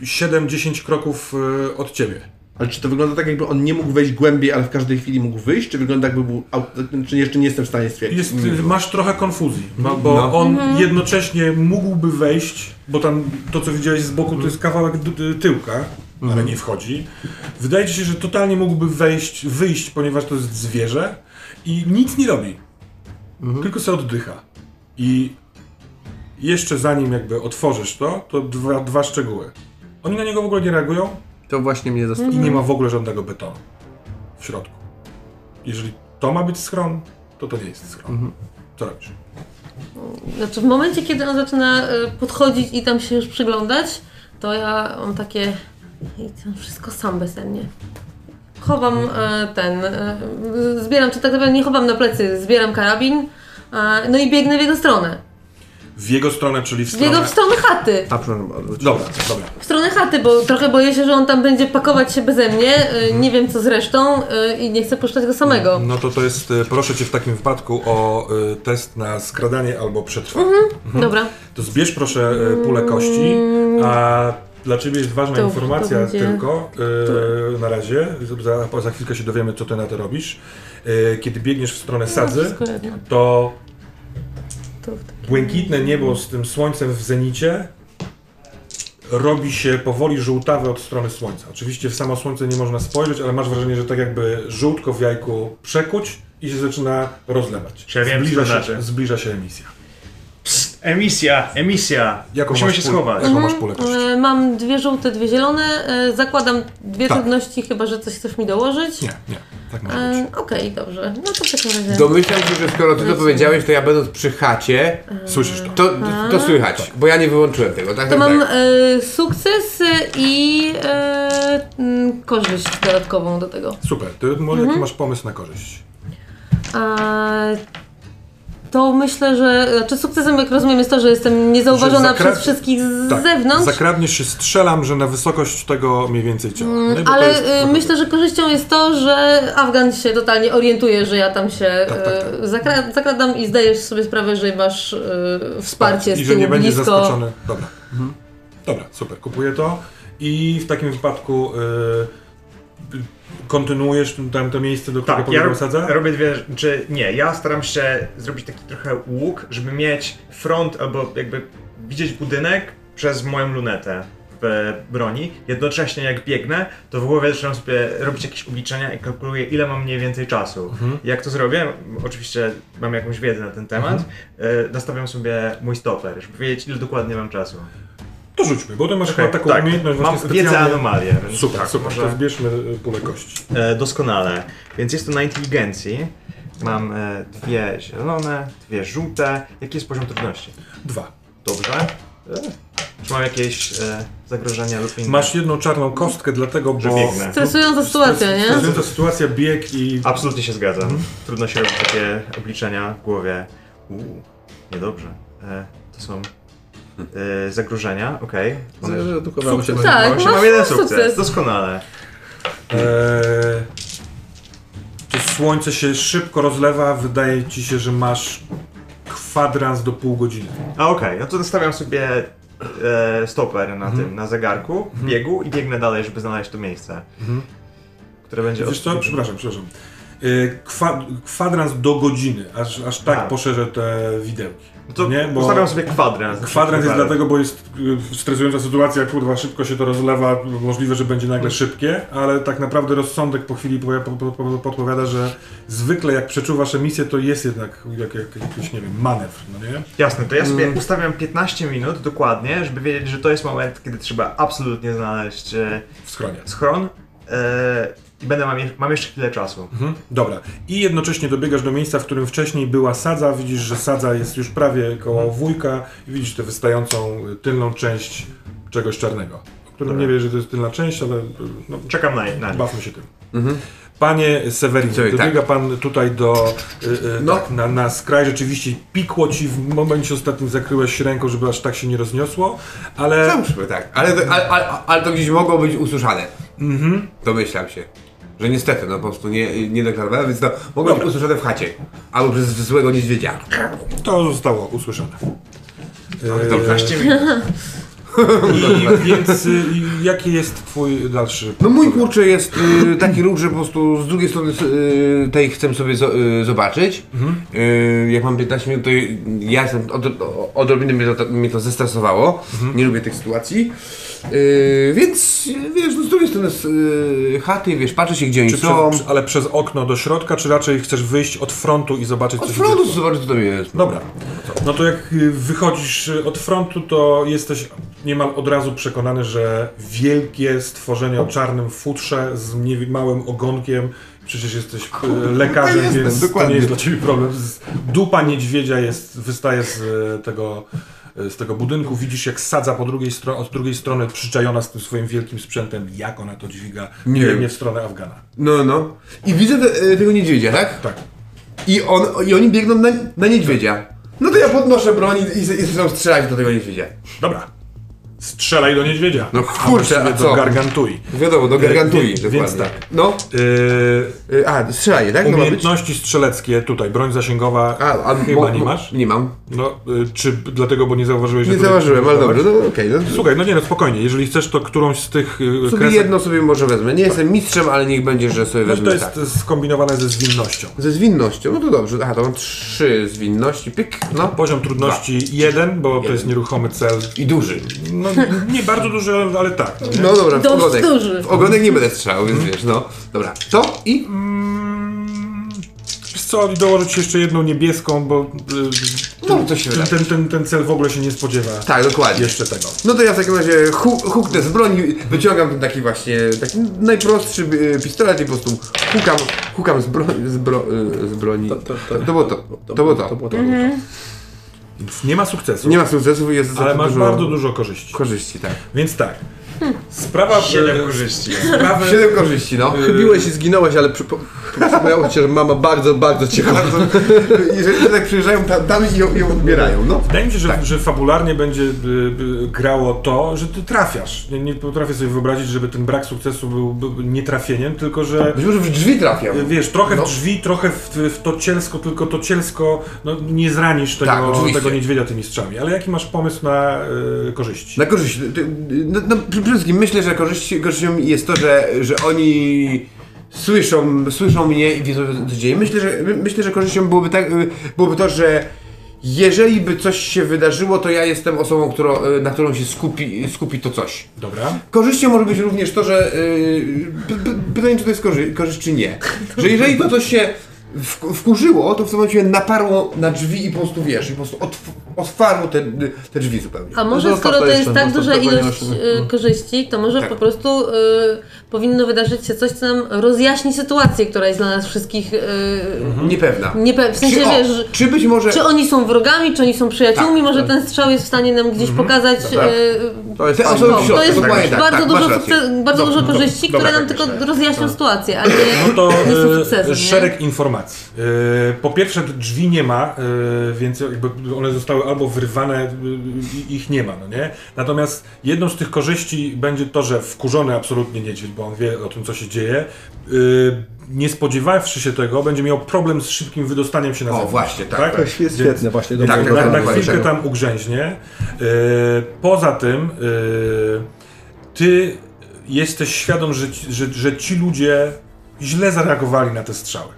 7-10 kroków e, od ciebie. Ale czy to wygląda tak, jakby on nie mógł wejść głębiej, ale w każdej chwili mógł wyjść, czy wygląda jakby był, czy jeszcze nie jestem w stanie stwierdzić? Jest, masz trochę konfuzji, no, bo No. on jednocześnie mógłby wejść, bo tam to, co widziałeś z boku, to jest kawałek tyłka, ale nie wchodzi. Wydaje ci się, że totalnie mógłby wejść, wyjść, ponieważ to jest zwierzę i nic nie robi. Tylko sobie oddycha. I jeszcze zanim jakby otworzysz to, to dwa, dwa szczegóły. Oni na niego w ogóle nie reagują To właśnie mnie i zastanawia. nie ma w ogóle żadnego betonu w środku. Jeżeli to ma być schron, to to nie jest schron. Co robisz? Znaczy w momencie, kiedy on zaczyna y, podchodzić i tam się już przyglądać, to ja mam takie... I to wszystko sam bezsennie. Chowam e, ten... E, zbieram, czy tak naprawdę nie chowam na plecy, zbieram karabin, e, no i biegnę w jego stronę. W jego stronę, czyli w W stronę... jego w stronę chaty. Dobra, dobra. W stronę chaty, bo trochę boję się, że on tam będzie pakować się beze mnie. y, Nie wiem co z resztą y, i nie chcę puszczać go samego. No to to jest, e, proszę Cię w takim wypadku o test na skradanie albo przetrwanie. Dobra. To zbierz proszę pulę kości, a dla Ciebie jest ważna To- informacja to będzie- tylko e, na razie, za, za chwilkę się dowiemy co Ty na to robisz. E, Kiedy biegniesz w stronę sadzy, Wszystko jedno. to To w błękitne niebo z tym słońcem w zenicie robi się powoli żółtawy od strony słońca. Oczywiście w samo słońce nie można spojrzeć, ale masz wrażenie, że tak jakby żółtko w jajku przekuć i się zaczyna rozlewać. Zbliża, się, znaczy? zbliża się emisja. Psst, emisja, emisja. Jaką Musimy masz się pól- schować. Jaką masz pulę kości? E, Mam dwie żółte, dwie zielone. E, Zakładam dwie Tak. trudności, chyba że coś chcesz mi dołożyć. Nie, nie. Tak może E, być. Okej, dobrze. No to w takim razie. Domyślam się, że skoro ty to powiedziałeś, to ja będąc przy chacie, Słyszysz to? to, to słychać, bo ja nie wyłączyłem tego, tak? To tak, mam tak. e, sukces e, i e, mm, korzyść dodatkową do tego. Super. Ty może jaki masz pomysł na korzyść? A, to myślę, że. Znaczy sukcesem, jak rozumiem, jest to, że jestem niezauważona Że zakra- przez wszystkich z Tak, zewnątrz. zakradniesz się, strzelam, że na wysokość tego mniej więcej ciała. No i bo to Ale jest y, myślę, że korzyścią jest to, że Afgan się totalnie orientuje, że ja tam się Tak, tak, y, zakra- zakradam i zdajesz sobie sprawę, że masz y, wsparcie Tak, I z że tyłu nie będzie blisko. zaskoczony. Dobra. Mhm. Dobra, super, kupuję to. I w takim wypadku y, kontynuujesz tam to miejsce, do którego Tak, ja pobiegł rob, sadza? robię dwie, czy nie, ja staram się zrobić taki trochę łuk, żeby mieć front albo jakby widzieć budynek przez moją lunetę w broni. Jednocześnie jak biegnę, to w głowie zaczynam sobie robić jakieś obliczenia i kalkuluję ile mam mniej więcej czasu. Mhm. Jak to zrobię? Oczywiście mam jakąś wiedzę na ten temat. Mhm. Y, nastawiam sobie mój stoper, żeby wiedzieć ile dokładnie mam czasu. To rzućmy, bo ty masz chyba taką tak, umiejętność mam właśnie wiedzę specjalnie. anomalię. Super, tak, super, może- to zbierzmy y, pulę kości. E, doskonale. Więc jest to na inteligencji. Mam e, dwie zielone, dwie żółte. Jaki jest poziom trudności? Dwa. Dobrze. E, czy mam jakieś e, zagrożenia lub inne? Masz jedną czarną kostkę, dlatego, Że bo... biegnę. Stresująca sytuacja, nie? Stresująca sytuacja, bieg i... Absolutnie się zgadzam. Trudno się robić takie obliczenia w głowie. Uuu, niedobrze. E, to są e, zagrożenia, okej. Się Sukces. na Tak, masz mam jeden sukces. sukces. Doskonale. Eee, to słońce się szybko rozlewa, wydaje ci się, że masz kwadrans do pół godziny. A okej, no to nastawiam sobie e, stoper na Mhm. tym, na zegarku, w biegu i biegnę dalej, żeby znaleźć to miejsce. Które będzie Wiesz co? Przepraszam, przepraszam. Eee, Kwa, kwadrans do godziny, aż, aż tak A. poszerzę te widełki. No to nie? Bo ustawiam sobie kwadrans. kwadrans jest dlatego, bo jest y, stresująca sytuacja, kurwa, szybko się to rozlewa, możliwe, że będzie nagle szybkie, ale tak naprawdę rozsądek po chwili powie- po- po- po- podpowiada, że zwykle jak przeczuwasz emisję, to jest jednak jak, jak, jakiś, nie wiem, manewr, no nie? Jasne, to ja sobie Mm. ustawiam 15 minut dokładnie, żeby wiedzieć, że to jest moment, kiedy trzeba absolutnie znaleźć e, W schronie. schron. E, I będę mam, je- mam jeszcze chwilę czasu. Mhm, dobra. I jednocześnie dobiegasz do miejsca, w którym wcześniej była sadza. Widzisz, że sadza jest już prawie koło wujka i widzisz tę wystającą y, tylną część czegoś czarnego. O którym Dobra. nie wiesz, że to jest tylna część, ale no, Czekam na, na bawmy się tym. Panie Sewerin, Słuchaj, dobiega pan tutaj do, y, y, No. tak, na, na skraj, rzeczywiście pikło ci w momencie ostatnim zakryłeś ręką, żeby aż tak się nie rozniosło, ale Załóżmy tak, ale to, ale, ale, ale to gdzieś mogło być usłyszane. Mhm. Domyślam się. Że niestety, no po prostu nie, nie deklarowałem, więc to mogło być usłyszane w chacie. Albo przez złego niedźwiedzia. to zostało usłyszane. To Y, 15 minut. I, więc y, jaki jest twój dalszy No mój kurczę jest y, taki ruch, że po prostu z drugiej strony y, tej chcę sobie zo, y, zobaczyć. Y, jak mam 15 minut, to ja jestem od, odrobinę mnie to, mnie to zestresowało. Nie lubię tych sytuacji. Y, więc wiesz, no z drugiej strony z y, chaty, wiesz, patrzę się gdzie oni Czy są. przez, ale przez okno do środka, czy raczej chcesz wyjść od frontu i zobaczyć, co Od się frontu zobaczyć co to jest. Dobra. No to jak y, wychodzisz y, od frontu, to jesteś niemal od razu przekonany, że wielkie stworzenie o czarnym futrze z małym ogonkiem, przecież jesteś y, lekarzem, jestem, więc to dokładnie. nie jest dla ciebie problem. Dupa niedźwiedzia jest, wystaje z tego, z tego budynku, widzisz jak sadza po drugiej stro- od drugiej strony przyczajona z tym swoim wielkim sprzętem, jak ona to dźwiga, Nie wiem. w stronę Afgana. No, no. I widzę te, y, tego niedźwiedzia, tak? Tak. I, on, I oni biegną na, na niedźwiedzia. No to ja podnoszę broń i, i, i zaczynam strzelać do tego niedźwiedzia. Dobra. Strzelaj do niedźwiedzia. No kurczę, a do co? gargantui. Wiadomo, do gargantui, Więc- dokładnie. więc tak. No, Yy, a, strzelanie, tak? No umiejętności strzeleckie tutaj, broń zasięgowa A, a chyba nie masz? Nie mam. No, y, czy dlatego, bo nie zauważyłeś, że Nie zauważyłem, ale dobrze, no okej. no. Słuchaj, no nie, no spokojnie, jeżeli chcesz, to którąś z tych y, Sobie kresek... jedno sobie może wezmę. Nie jestem mistrzem, ale niech będzie, że sobie No, wezmę to jest tak. skombinowane ze zwinnością. Ze zwinnością, no to dobrze. Aha, to mam trzy zwinności, pyk, no. Poziom trudności jeden, bo to jest nieruchomy cel. I duży. No nie bardzo duży, ale- tak. No, nie? No dobra, w ogonek. duży. W ogonek nie będę strzelał, więc wiesz, no. Dobra, to i... Mm, Wiesz co, dołożyć jeszcze jedną niebieską, bo y, No, to się ten, wydaje. ten, ten, ten cel w ogóle się nie spodziewa Tak, dokładnie. jeszcze tego. No to ja w takim razie hu- huknę z broni, wyciągam ten taki właśnie, taki najprostszy y, pistolet i po prostu hukam, hukam z, bro, z, bro, y, z broni. To, to- to, było to. To było to. To było to. Więc nie ma sukcesu, Nie ma sukcesów i jest ale masz dużo bardzo dużo korzyści. korzyści, tak. Więc tak, sprawa... Siedem korzyści. Sprawy, Siedem korzyści, no. Chybiłeś i zginąłeś, ale przy- po- przypomniało ci się, że mama bardzo, bardzo cię kocha. Jeżeli tak przyjeżdżają tam, tam i ją, ją odbierają, no. Wydaje mi się, że, że fabularnie będzie y, y, grało to, że ty trafiasz. Nie, nie potrafię sobie wyobrazić, żeby ten brak sukcesu był, był nietrafieniem, tylko że Być może w drzwi trafiam. y, wiesz, trochę No. w drzwi, trochę w, w to cielsko, tylko to cielsko, no nie zranisz tego, Tak, tego niedźwiedzia tymi strzałami. Ale jaki masz pomysł na y, korzyści? Na korzyści. Ty- No, no, przede wszystkim myślę, że korzyści, korzyścią jest to, że, że oni słyszą, słyszą mnie i wiedzą, co się dzieje. Myślę, że, my- myślę, że korzyścią byłoby, tak, byłoby to, że jeżeli by coś się wydarzyło, to ja jestem osobą, którą, na którą się skupi, skupi to coś. Dobra. Korzyścią może być również to, że yy, pytanie, czy to jest korzy korzyść, czy nie. Że jeżeli to coś się wkurzyło, to w tym momencie naparło na drzwi i po prostu wiesz, i po prostu otw otwarło te, te drzwi zupełnie. A może No, skoro to jeszcze, jest tak duża ilość y, korzyści, to może Tak. po prostu y, powinno wydarzyć się coś, co nam rozjaśni sytuację, która jest dla nas wszystkich y, Niepewna. niepe- w sensie, czy, o, wiesz, czy być może... czy oni są wrogami, czy oni są przyjaciółmi, Tak, może tak. ten strzał jest w stanie nam gdzieś pokazać Dobra. y, To jest no, to jest tak, bardzo, tak, dużo, bardzo dużo korzyści, które nam tak tylko rozjaśnią sytuację, ale nie, No to nie są y, sukcesem, szereg informacji. Y, po pierwsze drzwi nie ma, y, więc jakby one zostały albo wyrwane, i ich nie ma, no nie? Natomiast jedną z tych korzyści będzie to, że wkurzony absolutnie niedźwiedź, bo on wie o tym, co się dzieje, nie spodziewawszy się tego, będzie miał problem z szybkim wydostaniem się na O, zewnątrz. właśnie, tak, To jest świetne właśnie do Tak, mojego na, na chwilkę tam ugrzęźnie. Yy, poza tym, yy, ty jesteś świadom, że, ci- że, że ci ludzie źle zareagowali na te strzały.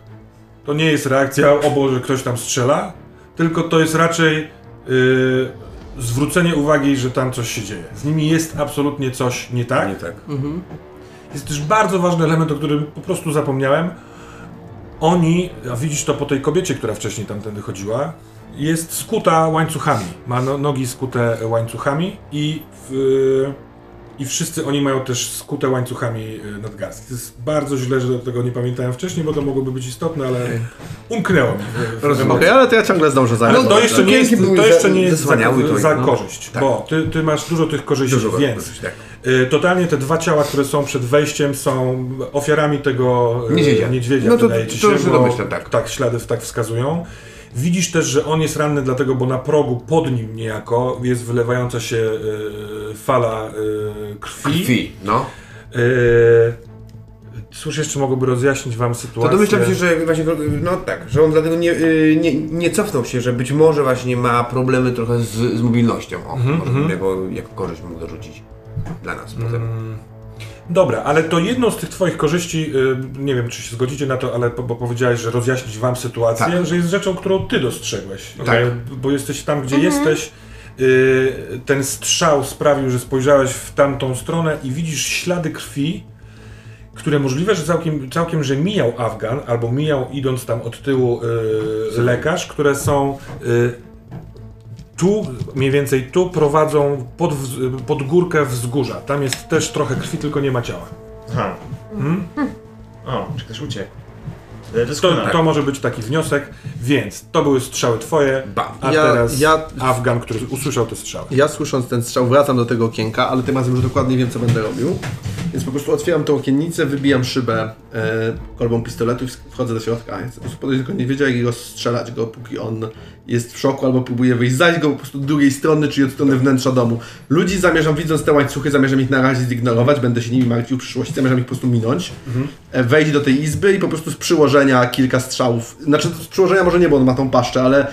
To nie jest reakcja, o Boże, ktoś tam strzela, tylko to jest raczej yy, zwrócenie uwagi, że tam coś się dzieje. Z nimi jest absolutnie coś nie tak. Nie tak. Jest też bardzo ważny element, o którym po prostu zapomniałem. Oni, a widzisz to po tej kobiecie, która wcześniej tamtędy chodziła, jest skuta łańcuchami. Ma no, nogi skute łańcuchami i, w, i wszyscy oni mają też skute łańcuchami y, nadgarstki. To jest bardzo źle, że do tego nie pamiętałem wcześniej, bo to mogłoby być istotne, ale umknęło mi. W Okej, No, ale to ja ciągle zdążę ale zająć. to jeszcze nie jest, to jeszcze za- nie jest za, to, za no. korzyść, Tak. bo ty, ty masz dużo tych korzyści, Dużo więc korzyści, tak. y, totalnie te dwa ciała, które są przed wejściem są ofiarami tego y, Niedźwiedzia. niedźwiedzia No to- wydaje ci to się, się bo domyślam, tak. tak, ślady tak wskazują. Widzisz też, że on jest ranny dlatego, bo na progu pod nim niejako jest wylewająca się y, fala y, krwi. Krwi, no. Y, cóż jeszcze mogłoby rozjaśnić wam To sytuację? domyślam się, że właśnie, no tak, że on dlatego nie, nie, nie cofnął się, że być może właśnie ma problemy trochę z, z mobilnością. O, Mhm, może bym jako, jako korzyść mógł dorzucić dla nas potem. Dobra, ale to jedną z tych Twoich korzyści, y, nie wiem czy się zgodzicie na to, ale bo powiedziałeś, że rozjaśnić Wam sytuację, Tak. że jest rzeczą, którą Ty dostrzegłeś. Tak. Bo jesteś tam, gdzie jesteś. y, Ten strzał sprawił, że spojrzałeś w tamtą stronę i widzisz ślady krwi, które możliwe, że całkiem, całkiem że mijał Afgan, albo mijał idąc tam od tyłu y, lekarz, które są tu, mniej więcej tu prowadzą pod, pod górkę wzgórza. Tam jest też trochę krwi, tylko nie ma ciała. Aha. Hmm? O, czy ktoś uciekł? E, To, to może być taki wniosek, więc to były strzały twoje, Bam. a Ja- teraz ja- Afgan, który usłyszał te strzały. Ja słysząc ten strzał wracam do tego okienka, ale tym razem już dokładnie wiem co będę robił. Więc po prostu otwieram tą okiennicę, wybijam szybę e, kolbą pistoletu i wchodzę do środka. Ja chcę po prostu podejść do niedźwiedzia i rozstrzelać go, póki on jest w szoku albo próbuje wyjść. Zaś go po prostu od drugiej strony, czyli od strony wnętrza domu. Ludzi zamierzam, widząc te łańcuchy, zamierzam ich na razie zignorować, będę się nimi martwił w przyszłości, zamierzam ich po prostu minąć. Wejść do tej izby i po prostu z przyłożenia kilka strzałów. Znaczy z przyłożenia może nie, bo on ma tą paszczę, ale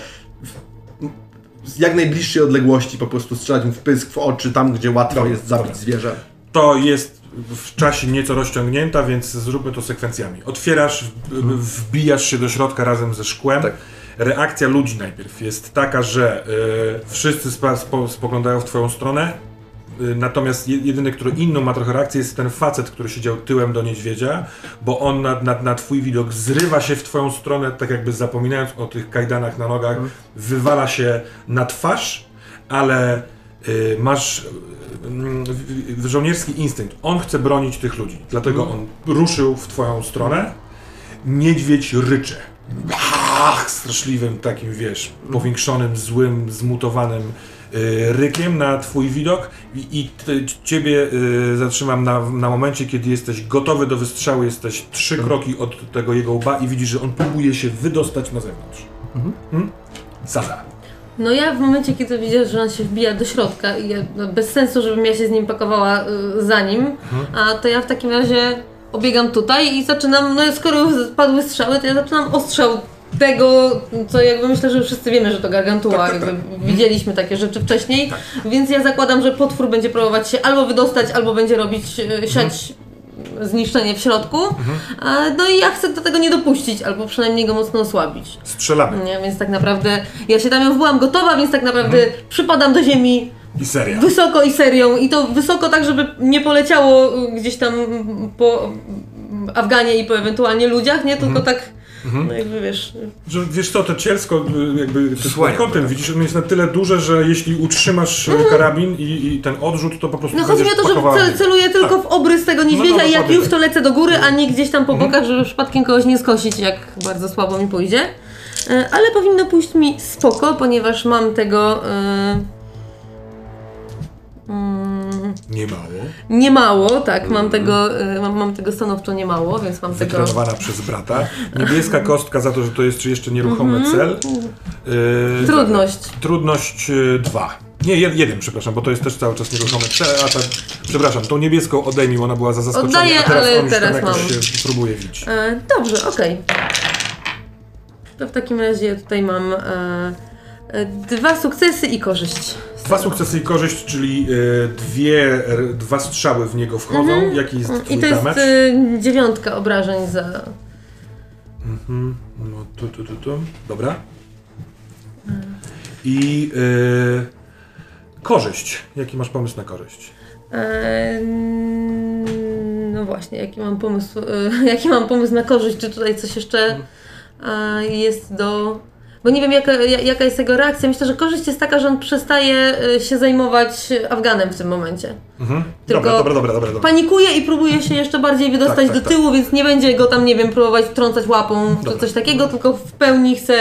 z jak najbliższej odległości po prostu strzelać mu w pysk, w oczy, tam gdzie łatwo Dobra, jest zabić dobra. zwierzę. To jest w czasie nieco rozciągnięta, więc zróbmy to sekwencjami. Otwierasz, w- wbijasz się do środka razem ze szkłem. Tak. Reakcja ludzi najpierw jest taka, że y, wszyscy spo, spoglądają w twoją stronę. Y, Natomiast je- jedyny, który inną ma trochę reakcję, jest ten facet, który siedział tyłem do niedźwiedzia, bo on na, na, na twój widok zrywa się w twoją stronę, tak jakby zapominając o tych kajdanach na nogach, wywala się na twarz, ale y, masz mm, żołnierski instynkt. On chce bronić tych ludzi, dlatego on ruszył w twoją stronę. Niedźwiedź rycze. Ach, straszliwym takim, wiesz, powiększonym, złym, zmutowanym y, rykiem na twój widok i, i ty, ciebie y, zatrzymam na, na momencie, kiedy jesteś gotowy do wystrzału, jesteś trzy kroki od tego jego łba i widzisz, że on próbuje się wydostać na zewnątrz. Mhm. Sada. No ja w momencie, kiedy widzę, że on się wbija do środka i ja, no bez sensu, żebym ja się z nim pakowała y, za nim, a to ja w takim razie obiegam tutaj i zaczynam, no skoro padły strzały, to ja zaczynam ostrzał tego, co jakby myślę, że wszyscy wiemy, że to gargantua, Tak, tak, tak. widzieliśmy takie rzeczy wcześniej, więc ja zakładam, że potwór będzie próbować się albo wydostać, albo będzie robić, y, siać zniszczenie w środku, a, no i ja chcę do tego nie dopuścić, albo przynajmniej go mocno osłabić. Strzelamy. Nie, więc tak naprawdę ja się tam już byłam gotowa, więc tak naprawdę przypadam do ziemi I seria. wysoko i serią i to wysoko tak, żeby nie poleciało gdzieś tam po Afganie i po ewentualnie ludziach, nie? Tylko tak, no jakby wiesz, Że, wiesz co, to cielsko y, jakby Zasłania, kątem tak. widzisz, on jest na tyle duże, że jeśli utrzymasz y, karabin i, i ten odrzut, to po prostu no chodzi mi o to, że cel, celuję tylko w obrys tego niedźwiedzia No, no, i jak dokładnie już tak. to lecę do góry, a nie gdzieś tam po bokach, żeby przypadkiem kogoś nie skosić, jak bardzo słabo mi pójdzie. E, Ale powinno pójść mi spoko, ponieważ mam tego... e, mm, Nie mało. Niemało, tak, mam tego, y, mam, mam tego stanowczo niemało, więc mam tego... Wytrenowana przez brata. Niebieska kostka za to, że to jest jeszcze nieruchomy cel. Y, Trudność. Trudność 2. Nie, jed, jeden, przepraszam, bo to jest też cały czas nieruchomy cel, a ta, przepraszam, tą niebieską odejmij, ona była za zaskoczenie, Oddaję, a teraz ale on już teraz tam jakoś mam. się próbuje wić. E, dobrze, okej. To w takim razie tutaj mam e, e, dwa sukcesy i korzyść. Dwa sukcesy i korzyść, czyli y, dwie, r, dwa strzały w niego wchodzą. Jaki jest twój Mhm. I to jest damage? y, dziewiątka obrażeń za... No, tu, tu, tu, tu. Dobra. I y, korzyść. Jaki masz pomysł na korzyść? E, no właśnie, jaki mam pomysł, e, jaki mam pomysł na korzyść, czy tutaj coś jeszcze e, jest do... Bo nie wiem jaka, ja- jaka jest jego reakcja. Myślę, że korzyść jest taka, że on przestaje e, się zajmować Afganem w tym momencie. Mhm. Tylko Dobra, dobra, dobra, dobra. dobra. Panikuje i próbuje się jeszcze bardziej wydostać Tak, tak, do tyłu, więc nie będzie go tam, nie wiem, próbować trącać łapą czy coś takiego, tylko w pełni chce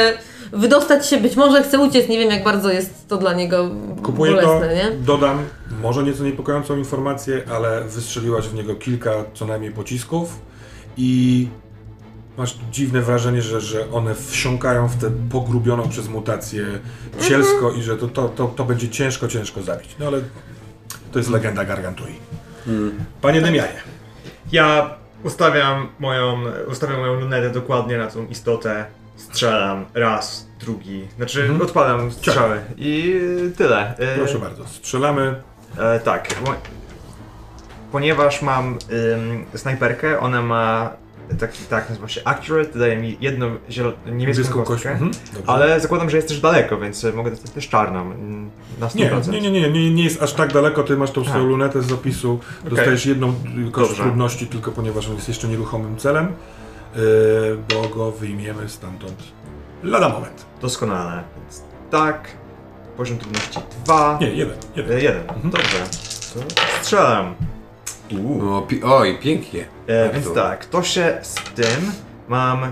wydostać się, być może chce uciec, nie wiem jak bardzo jest to dla niego Kupuję bolesne, to, nie? dodam może nieco niepokojącą informację, ale wystrzeliłaś w niego kilka co najmniej pocisków i masz dziwne wrażenie, że, że one wsiąkają w tę pogrubioną przez mutację cielsko i że to, to, to, to będzie ciężko, ciężko zabić. No ale to jest legenda Gargantui. Panie Demianie, Ja ustawiam moją, ustawiam moją lunetę dokładnie na tą istotę, strzelam raz, drugi, znaczy odpalam strzały. I tyle. E, proszę bardzo, strzelamy. E, tak, ponieważ mam ym, snajperkę, ona ma taki, tak, nazywa się Accurate, daje mi jedną niebieską kość. kostkę, Mhm, ale zakładam, że jest też daleko, więc e, mogę dostać też czarną mm, na 100%. Nie, nie, nie, nie, nie, jest aż tak daleko, ty masz tą swoją lunetę z zapisu, dostajesz jedną kość Dobrze. trudności tylko ponieważ on jest jeszcze nieruchomym celem, yy, bo go wyjmiemy stamtąd lada moment. Doskonale, więc tak, poziom trudności 2, Nie, jeden, jeden. jeden, Mhm. dobrze, to strzelam. No, pi- oj, pięknie. E, więc to. tak, to się z tym mam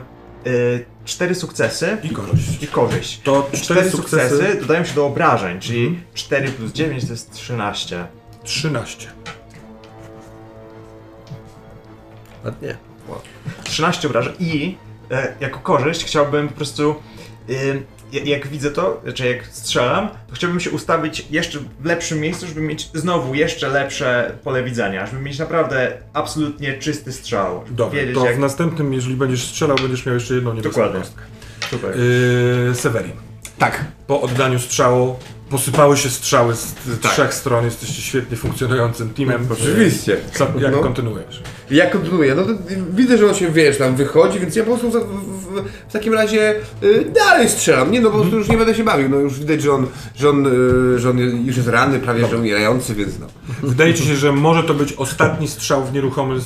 y, cztery sukcesy I korzyść. i korzyść. To cztery sukcesy, dodają się do obrażeń, czyli Mhm. 4 plus 9 to jest 13. 13. Ładnie. 13 obrażeń i e, jako korzyść chciałbym po prostu y, jak widzę to, czy jak strzelam, to chciałbym się ustawić jeszcze w lepszym miejscu, żeby mieć znowu jeszcze lepsze pole widzenia, żeby mieć naprawdę absolutnie czysty strzał. Wiedzieć to jak... w następnym, jeżeli będziesz strzelał, będziesz miał jeszcze jedną niebieską Dokładnie. kostkę. Super. Yy, Severin. Tak. Po oddaniu strzału posypały się strzały z Tak. trzech stron, jesteście świetnie funkcjonującym teamem. Oczywiście. Co, jak No. kontynuujesz? Ja kontynuuję. No to widzę, że on się, wiesz, tam wychodzi, więc ja po prostu za, w, takim razie y, dalej strzelam. Nie no, po prostu już nie będę się bawił. No już widać, że on, że on, y, że on już jest ranny, prawie że umierający, więc no. Wydaje ci się, że może to być ostatni strzał w nieruchomy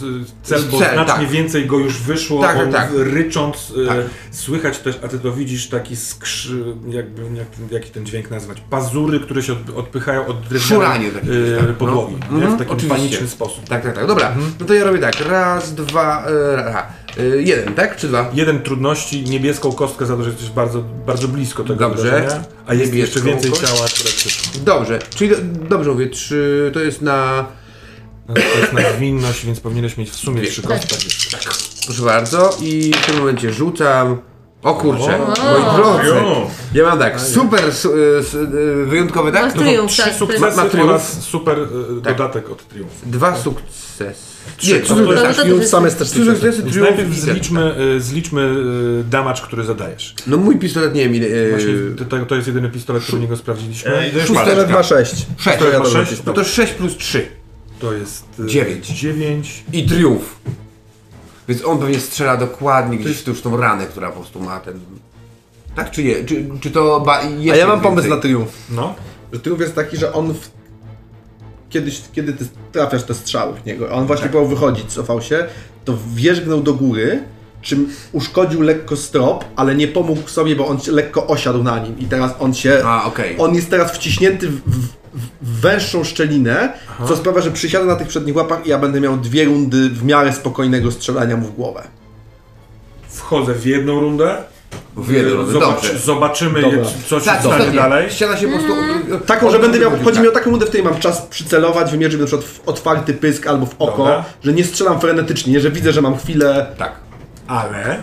cel, bo Cel, znacznie tak. więcej go już wyszło. Tak, on tak. rycząc, e, Tak. słychać też, a ty to widzisz, taki skrzy, jakby, jak, jaki ten dźwięk nazwać, pazury, które się od, odpychają od drewnianej e, tak. podłogi, No. nie? Mhm, w takim oczywiście. paniczny sposób. Tak, tak, tak. Dobra, no to ja robię tak. Raz, dwa, y, Y, jeden, tak? Czy dwa? Jeden trudności, niebieską kostkę za to, że jesteś bardzo, bardzo blisko tego Dobrze. wydarzenia, a jest Niebieską jeszcze więcej kość. ciała, które przyszło. Dobrze, czyli do, dobrze mówię, trzy, to jest na... No, to jest na zwinność, więc powinieneś mieć w sumie trzy kostki. Tak. Proszę bardzo i w tym momencie rzucam... O kurczę, O. moi drodzy. Ja mam tak, super su, y, s- y, wyjątkowy, tak? To są Trzy tak. sukcesy Ma triumf. oraz super e, Tak. dodatek od triumfu. Dwa sukcesy. Trzy. Nie, trzy No to sukcesy. jest- tak. Triumf same też Trzy sukcesy, najpierw zliczmy, y, zliczmy y, damage, który zadajesz. No mój pistolet nie wiem ile... Właśnie Yy, to, jest jedyny pistolet, który nie go sprawdziliśmy. Pistolet ma 6. Sześć. To ja Ma dobrze sześć? nacisnąłem. no to 6 plus 3 To jest y, Dziewięć. 9. i triumf. Więc on pewnie strzela dokładnie gdzieś w już tą ranę, która po prostu ma ten... Tak czy nie? Czy, czy to ba, A ja mam pomysł na triumf. No. Że triumf jest taki, że on w... kiedyś, kiedy ty trafiasz te strzały w niego, a on właśnie Tak. próbował wychodzić, cofał się, to wierzgnął do góry, czym uszkodził lekko strop, ale nie pomógł sobie, bo on się lekko osiadł na nim i teraz on się... A, okej. On jest teraz wciśnięty w, w węższą szczelinę, co sprawia, że przysiada na tych przednich łapach i ja będę miał dwie rundy w miarę spokojnego strzelania mu w głowę. Wchodzę w jedną rundę. W jedną rundę, Zobacz, dobrze. zobaczymy, Dobra. co się Tak, stanie dalej. Ściana się po prostu... Taką, że będę miał, chodzi mi o taką rundę, w której mam czas przycelować, wymierzyć na przykład w otwarty pysk albo w oko, Dobra. że nie strzelam frenetycznie, że widzę, że mam chwilę... Tak. Ale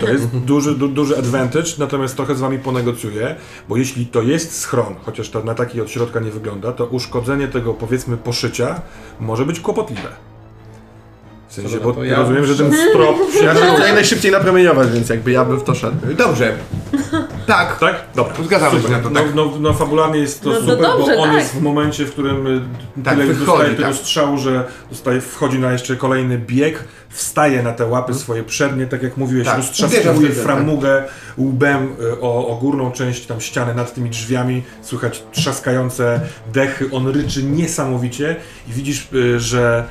to jest duży, du, duży advantage, natomiast trochę z wami ponegocjuję, bo jeśli to jest schron, chociaż to na taki od środka nie wygląda, to uszkodzenie tego powiedzmy poszycia może być kłopotliwe. W sensie, Dobra, bo to ja- rozumiem, że ten strop się... Ja chcę najszybciej napromieniować, więc jakby ja bym w to szedł. Dobrze. Tak. Tak? Dobra. Zgadzamy się na to, No, tak. no, no fabularnie jest to No super, dobrze, bo on tak. jest w momencie, w którym y, Tak, tyle wychodzi, dostaje tego tak. strzału, że dostaje, wchodzi na jeszcze kolejny bieg, wstaje na te łapy swoje przednie, tak jak mówiłeś, Tak, wtedy, framugę łbem y, o, o górną część tam ściany nad tymi drzwiami, słychać trzaskające dechy, on ryczy niesamowicie i widzisz, y, że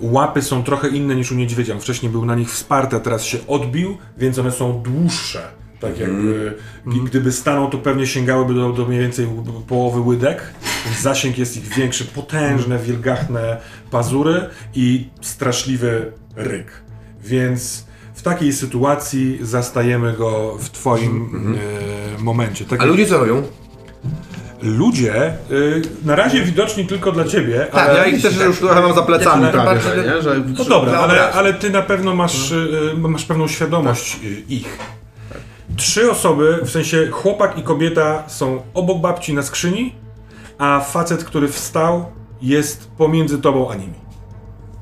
łapy są trochę inne niż u niedźwiedzia. On Wcześniej był na nich wsparty, a teraz się odbił, więc one są dłuższe. Tak jakby, g- gdyby stanął, to pewnie sięgałyby do, do mniej więcej połowy łydek. Zasięg jest ich większy, potężne, wielgachne pazury i straszliwy ryk. Więc w takiej sytuacji zastajemy go w twoim e, momencie. Tak A jak- ludzie co robią? Ludzie, y, na razie widoczni tylko dla ciebie, Tak, ale... Ja ich też już trochę mam za plecami Ja to prawie, bardzo- że, nie? Że, No dobra, ale, Wyobraź. ale ty na pewno masz, y, masz pewną świadomość y, ich. Trzy osoby, w sensie chłopak i kobieta są obok babci na skrzyni, a facet, który wstał, jest pomiędzy tobą a nimi.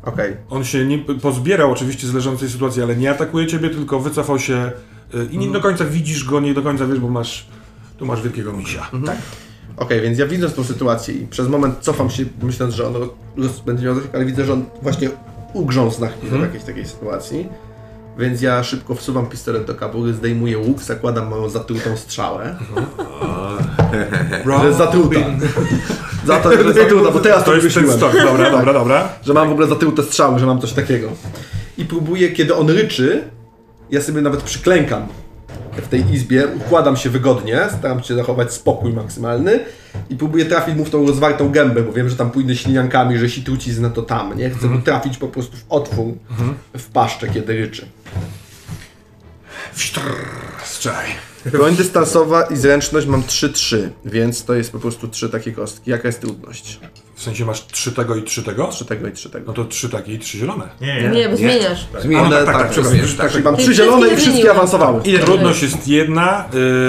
Okej. On się nie pozbierał oczywiście z leżącej sytuacji, ale nie atakuje ciebie, tylko wycofał się y, i nie do końca widzisz go, nie do końca wiesz, bo masz, tu masz wielkiego misia. Okej, więc ja widząc tą sytuację i przez moment cofam się, myśląc, że on będzie miał ale widzę, że on właśnie ugrzązł na chwilę w jakiejś takiej sytuacji. Więc ja szybko wsuwam pistolet do kabury, zdejmuję łuk, zakładam moją zatrutą strzałę. Że jest zatruta. Za to, że zatruta, bo teraz to, To jest ten stok, dobra, dobra, dobra. Że mam w ogóle zatrute strzały, że mam coś takiego. I próbuję, kiedy on ryczy, ja sobie nawet przyklękam w tej izbie, układam się wygodnie, staram się zachować spokój maksymalny i próbuję trafić mu w tą rozwartą gębę, bo wiem, że tam pójdę śliniankami, że si trucizna to tam, nie? Chcę mu trafić po prostu w otwór, w paszczę, kiedy ryczy. Strzelaj. Broń dystansowa i zręczność mam 3-3, więc to jest po prostu trzy takie kostki. Jaka jest trudność? W sensie masz trzy tego i trzy tego? Trzy tego i trzy tego. No to trzy takie i trzy zielone. Nie, nie. Nie, bo zmieniasz. Zmieniam. One, tak, tak, tak, tak, przepraszam, tak, tak. Mam trzy zielone i wszystkie awansowały. Ile trudność jest jedna,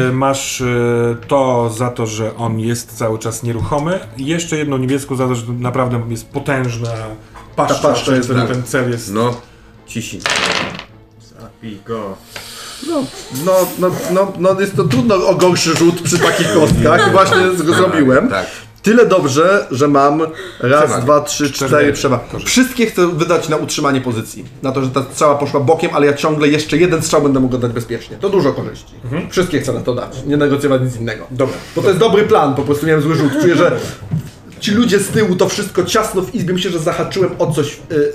y, masz y, to za to, że on jest cały czas nieruchomy i jeszcze jedną niebieską za to, że naprawdę jest potężna paszcza, Ta paszcza jest ten, tak. ten cel jest... No, cisi. Zabij go. No, no, no, no, no jest to trudno o gorszy rzut przy takich kostkach i właśnie go zrobiłem. Tak. Tyle dobrze, że mam raz, Przewagę. dwa, trzy, Cztery cztery przewag. korzyści. Wszystkie chcę wydać na utrzymanie pozycji. Na to, że ta strzała poszła bokiem, ale ja ciągle jeszcze jeden strzał będę mógł dać bezpiecznie. To dużo korzyści. Wszystkie chcę na to dać. Nie negocjować nic innego. Dobra. Bo to jest dobry plan, po prostu miałem zły rzut. Czuję, że ci ludzie z tyłu, to wszystko ciasno w izbie. Myślę, że zahaczyłem o coś y,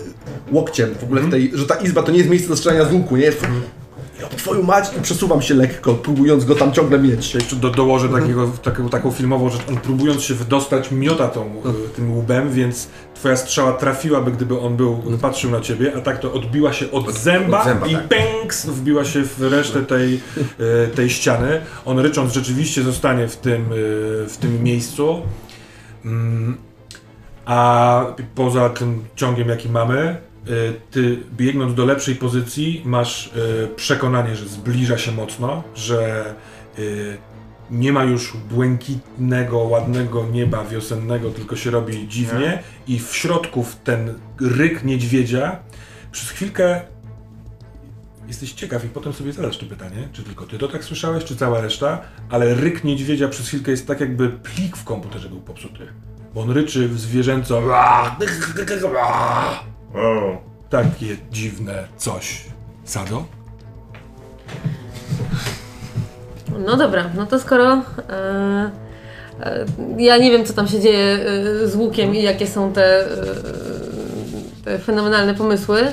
łokciem w ogóle w tej, że ta izba to nie jest miejsce do strzelania z łuku, nie jest... Twoją mać i przesuwam się lekko, próbując go tam ciągle mieć. Jeszcze do, dołożę takiego, taką, taką filmową rzecz. On próbując się wydostać, miota tą, y, tym łbem, więc twoja strzała trafiłaby, gdyby on był, patrzył na ciebie, a tak to odbiła się od zęba, od zęba, i tak. pęks wbiła się w resztę tej, y, tej ściany. On rycząc rzeczywiście zostanie w tym, y, w tym miejscu. Mm, A poza tym ciągiem, jaki mamy, ty biegnąc do lepszej pozycji, masz y, przekonanie, że zbliża się mocno, że y, nie ma już błękitnego, ładnego nieba wiosennego, tylko się robi dziwnie i w środku w ten ryk niedźwiedzia przez chwilkę jesteś ciekaw i potem sobie zadasz to pytanie, czy tylko ty to tak słyszałeś, czy cała reszta, ale ryk niedźwiedzia przez chwilkę jest tak jakby plik w komputerze był popsuty. Bo on ryczy w zwierzęco. Wow. Takie dziwne coś. Sado? No dobra, no to skoro. E, e, ja nie wiem, co tam się dzieje e, z łukiem i jakie są te, te fenomenalne pomysły. E,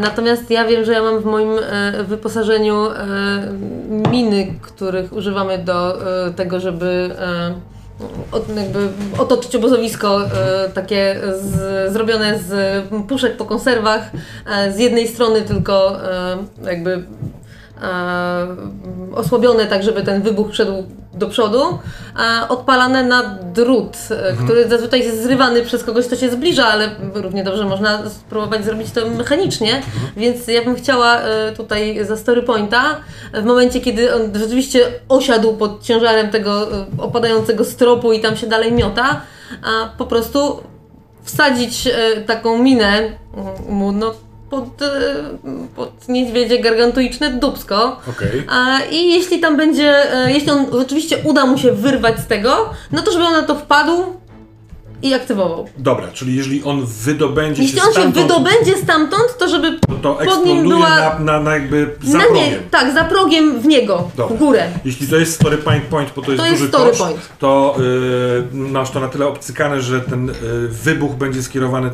natomiast ja wiem, że ja mam w moim wyposażeniu miny, których używamy do tego, żeby. Od, jakby otoczyć obozowisko e, takie z, zrobione z puszek po konserwach. E, z jednej strony tylko e, jakby e, osłabione tak, żeby ten wybuch szedł do przodu, a odpalane na drut, e, który zazwyczaj jest zrywany przez kogoś, kto się zbliża, ale równie dobrze można spróbować zrobić to mechanicznie, więc ja bym chciała e, tutaj za story pointa, w momencie kiedy on rzeczywiście osiadł pod ciężarem tego e, opadającego stropu i tam się dalej miota, a po prostu wsadzić taką minę mu no, pod, e, pod niedźwiedzie gargantuiczne dubsko. Okej. A, I jeśli tam będzie, e, jeśli on rzeczywiście uda mu się wyrwać z tego, no to żeby on na to wpadł i aktywował. Dobra, czyli jeżeli on wydobędzie Jeśli się on się stamtąd, wydobędzie stamtąd, to żeby to, to pod nim była... na, na, na jakby za na progiem. nie, tak, za progiem w niego, Dobra. w górę. Jeśli to jest story point, point bo to jest To jest duży story koszt, point. to y, masz to na tyle obcykane, że ten y, wybuch będzie skierowany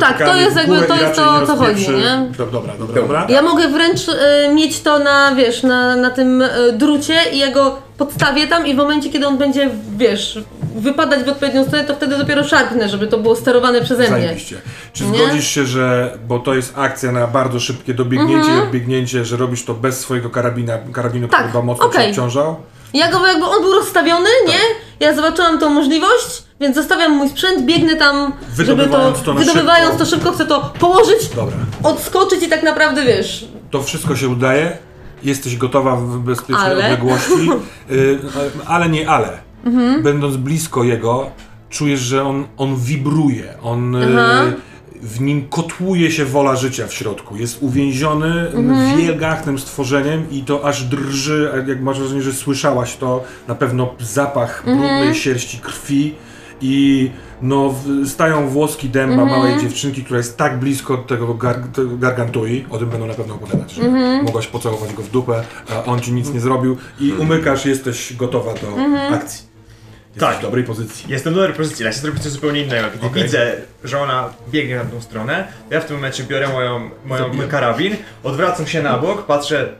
Tak, to jest jakby- to jest to, o co chodzi, nie? Do, dobra, dobra, dobra. Ja mogę wręcz e, mieć to na, wiesz, na, na tym e, drucie i ja go podstawię tam i w momencie, kiedy on będzie, wiesz, wypadać w odpowiednią stronę, to wtedy dopiero szarpnę, żeby to było sterowane przeze mnie. Zajebiście. Czy Nie? zgodzisz się, że, bo to jest akcja na bardzo szybkie dobiegnięcie i odbiegnięcie, że robisz to bez swojego karabina, karabinu, który Mhm. Tak, chyba mocno cię obciążał? Ja go jakby on był rozstawiony, Tak. nie? Ja zobaczyłam tą możliwość, więc zostawiam mój sprzęt, biegnę tam, żeby to, Wydobywając to wydobywając szybko. to szybko, chcę to położyć, Dobra. odskoczyć i tak naprawdę, wiesz, To wszystko się udaje, jesteś gotowa w bezpiecznej Ale? odległości, y, ale nie ale. Mhm. Będąc blisko jego, czujesz, że on, on wibruje, on y. w nim kotłuje się wola życia w środku. Jest uwięziony Mhm. wielgachnym stworzeniem i to aż drży, jak masz wrażenie, że słyszałaś to, na pewno zapach Mhm. brudnej sierści krwi i no, stają włoski dęba Mhm. małej dziewczynki, która jest tak blisko tego, gar, tego gargantui, o tym będą na pewno opowiadać, że Mhm. mogłaś pocałować go w dupę, a on ci nic nie zrobił i umykasz, jesteś gotowa do Mhm. akcji. Jesteś Tak. w dobrej pozycji. Jestem w dobrej pozycji, ale chcę zrobić coś zupełnie innego. Kiedy Okej. widzę, że ona biegnie na tą stronę, ja w tym momencie biorę moją, moją, mój karabin, odwracam się na bok, patrzę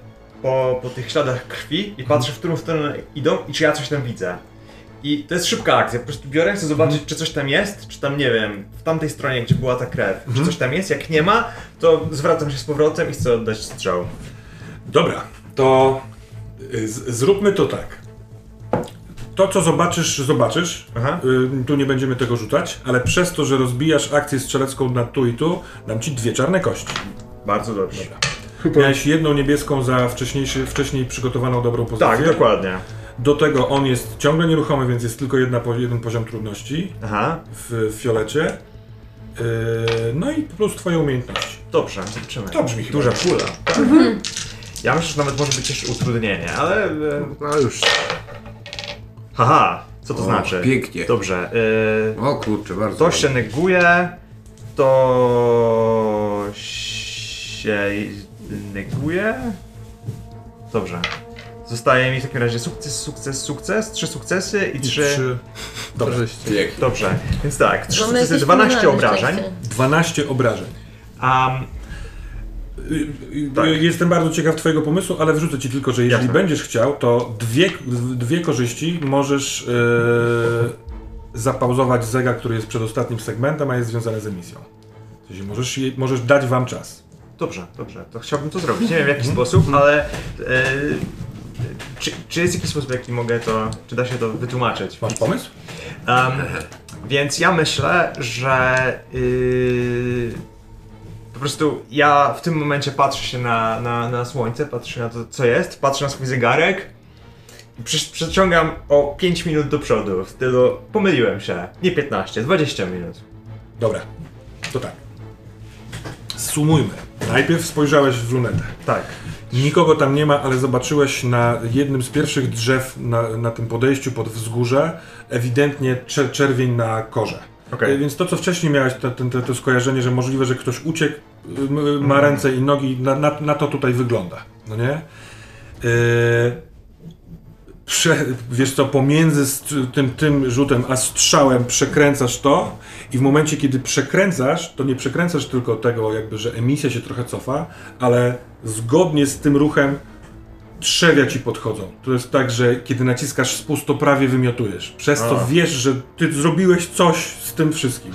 po, po tych śladach krwi i patrzę, w którą stronę idą i czy ja coś tam widzę. I to jest szybka akcja, po prostu biorę, chcę zobaczyć, czy coś tam jest, czy tam, nie wiem, w tamtej stronie, gdzie była ta krew, czy coś tam jest, jak nie ma, to zwracam się z powrotem i chcę oddać strzał. Dobra, to y, z, zróbmy to tak. To, co zobaczysz, zobaczysz. Aha. Y, tu nie będziemy tego rzucać, ale przez to, że rozbijasz akcję strzelecką na tu i tu, dam ci dwie czarne kości. Bardzo dobrze. Miałeś jedną niebieską za wcześniejszy, wcześniej przygotowaną dobrą pozycję. Tak, dokładnie. Do tego on jest ciągle nieruchomy, więc jest tylko jedna, jeden poziom trudności Aha, w fiolecie. Yy, no i plus twoje umiejętności. dobrze, zobaczymy. To brzmi chyba Duża pula. Ja myślę, że nawet może być jeszcze utrudnienie, ale... e, No już. Haha, Co to O, znaczy? pięknie. Dobrze. y, O kurczę, bardzo. To się neguje, to się neguje. Dobrze. Zostaje mi w takim razie sukces, sukces, sukces, trzy sukcesy i I trzy. trzy. Korzyści. Pięknie. Dobrze, więc tak, trzy Mamy sukcesy, jakieś 12 fenomenalne obrażeń. szczęście. 12 obrażeń. Um, Tak. y, Jestem bardzo ciekaw Twojego pomysłu, ale wrzucę Ci tylko, że jeżeli Jasne. będziesz chciał, to dwie, dwie korzyści możesz yy, zapauzować zegar, który jest przed ostatnim segmentem, a jest związany z emisją. Sensie możesz, możesz dać Wam czas. dobrze, dobrze, to chciałbym to zrobić. Nie wiem w jaki sposób, ale. E, czy, czy jest jakiś sposób, w jaki mogę to. Czy da się to wytłumaczyć? Masz pomysł? Um, więc ja myślę, że yy, po prostu ja w tym momencie patrzę się na, na, na słońce, patrzę na to, co jest, patrzę na swój zegarek i przeciągam o 5 minut do przodu. W stylu pomyliłem się. Nie 15, 20 minut. Dobra, to tak. Sumujmy. Najpierw spojrzałeś w lunetę. Tak. Nikogo tam nie ma, ale zobaczyłeś na jednym z pierwszych drzew na, na tym podejściu pod wzgórze ewidentnie czer czerwień na korze. Okej. E, Więc to, co wcześniej miałeś, to, to, to, skojarzenie, że możliwe, że ktoś uciekł, ma ręce i nogi, na, na, na to tutaj wygląda, no nie? Yy, prze, wiesz co, pomiędzy tym, tym rzutem a strzałem przekręcasz to i w momencie, kiedy przekręcasz, to nie przekręcasz tylko tego, jakby, że emisja się trochę cofa, ale zgodnie z tym ruchem trzewia ci podchodzą. To jest tak, że kiedy naciskasz spust, to prawie wymiotujesz. Przez to A. wiesz, że ty zrobiłeś coś z tym wszystkim.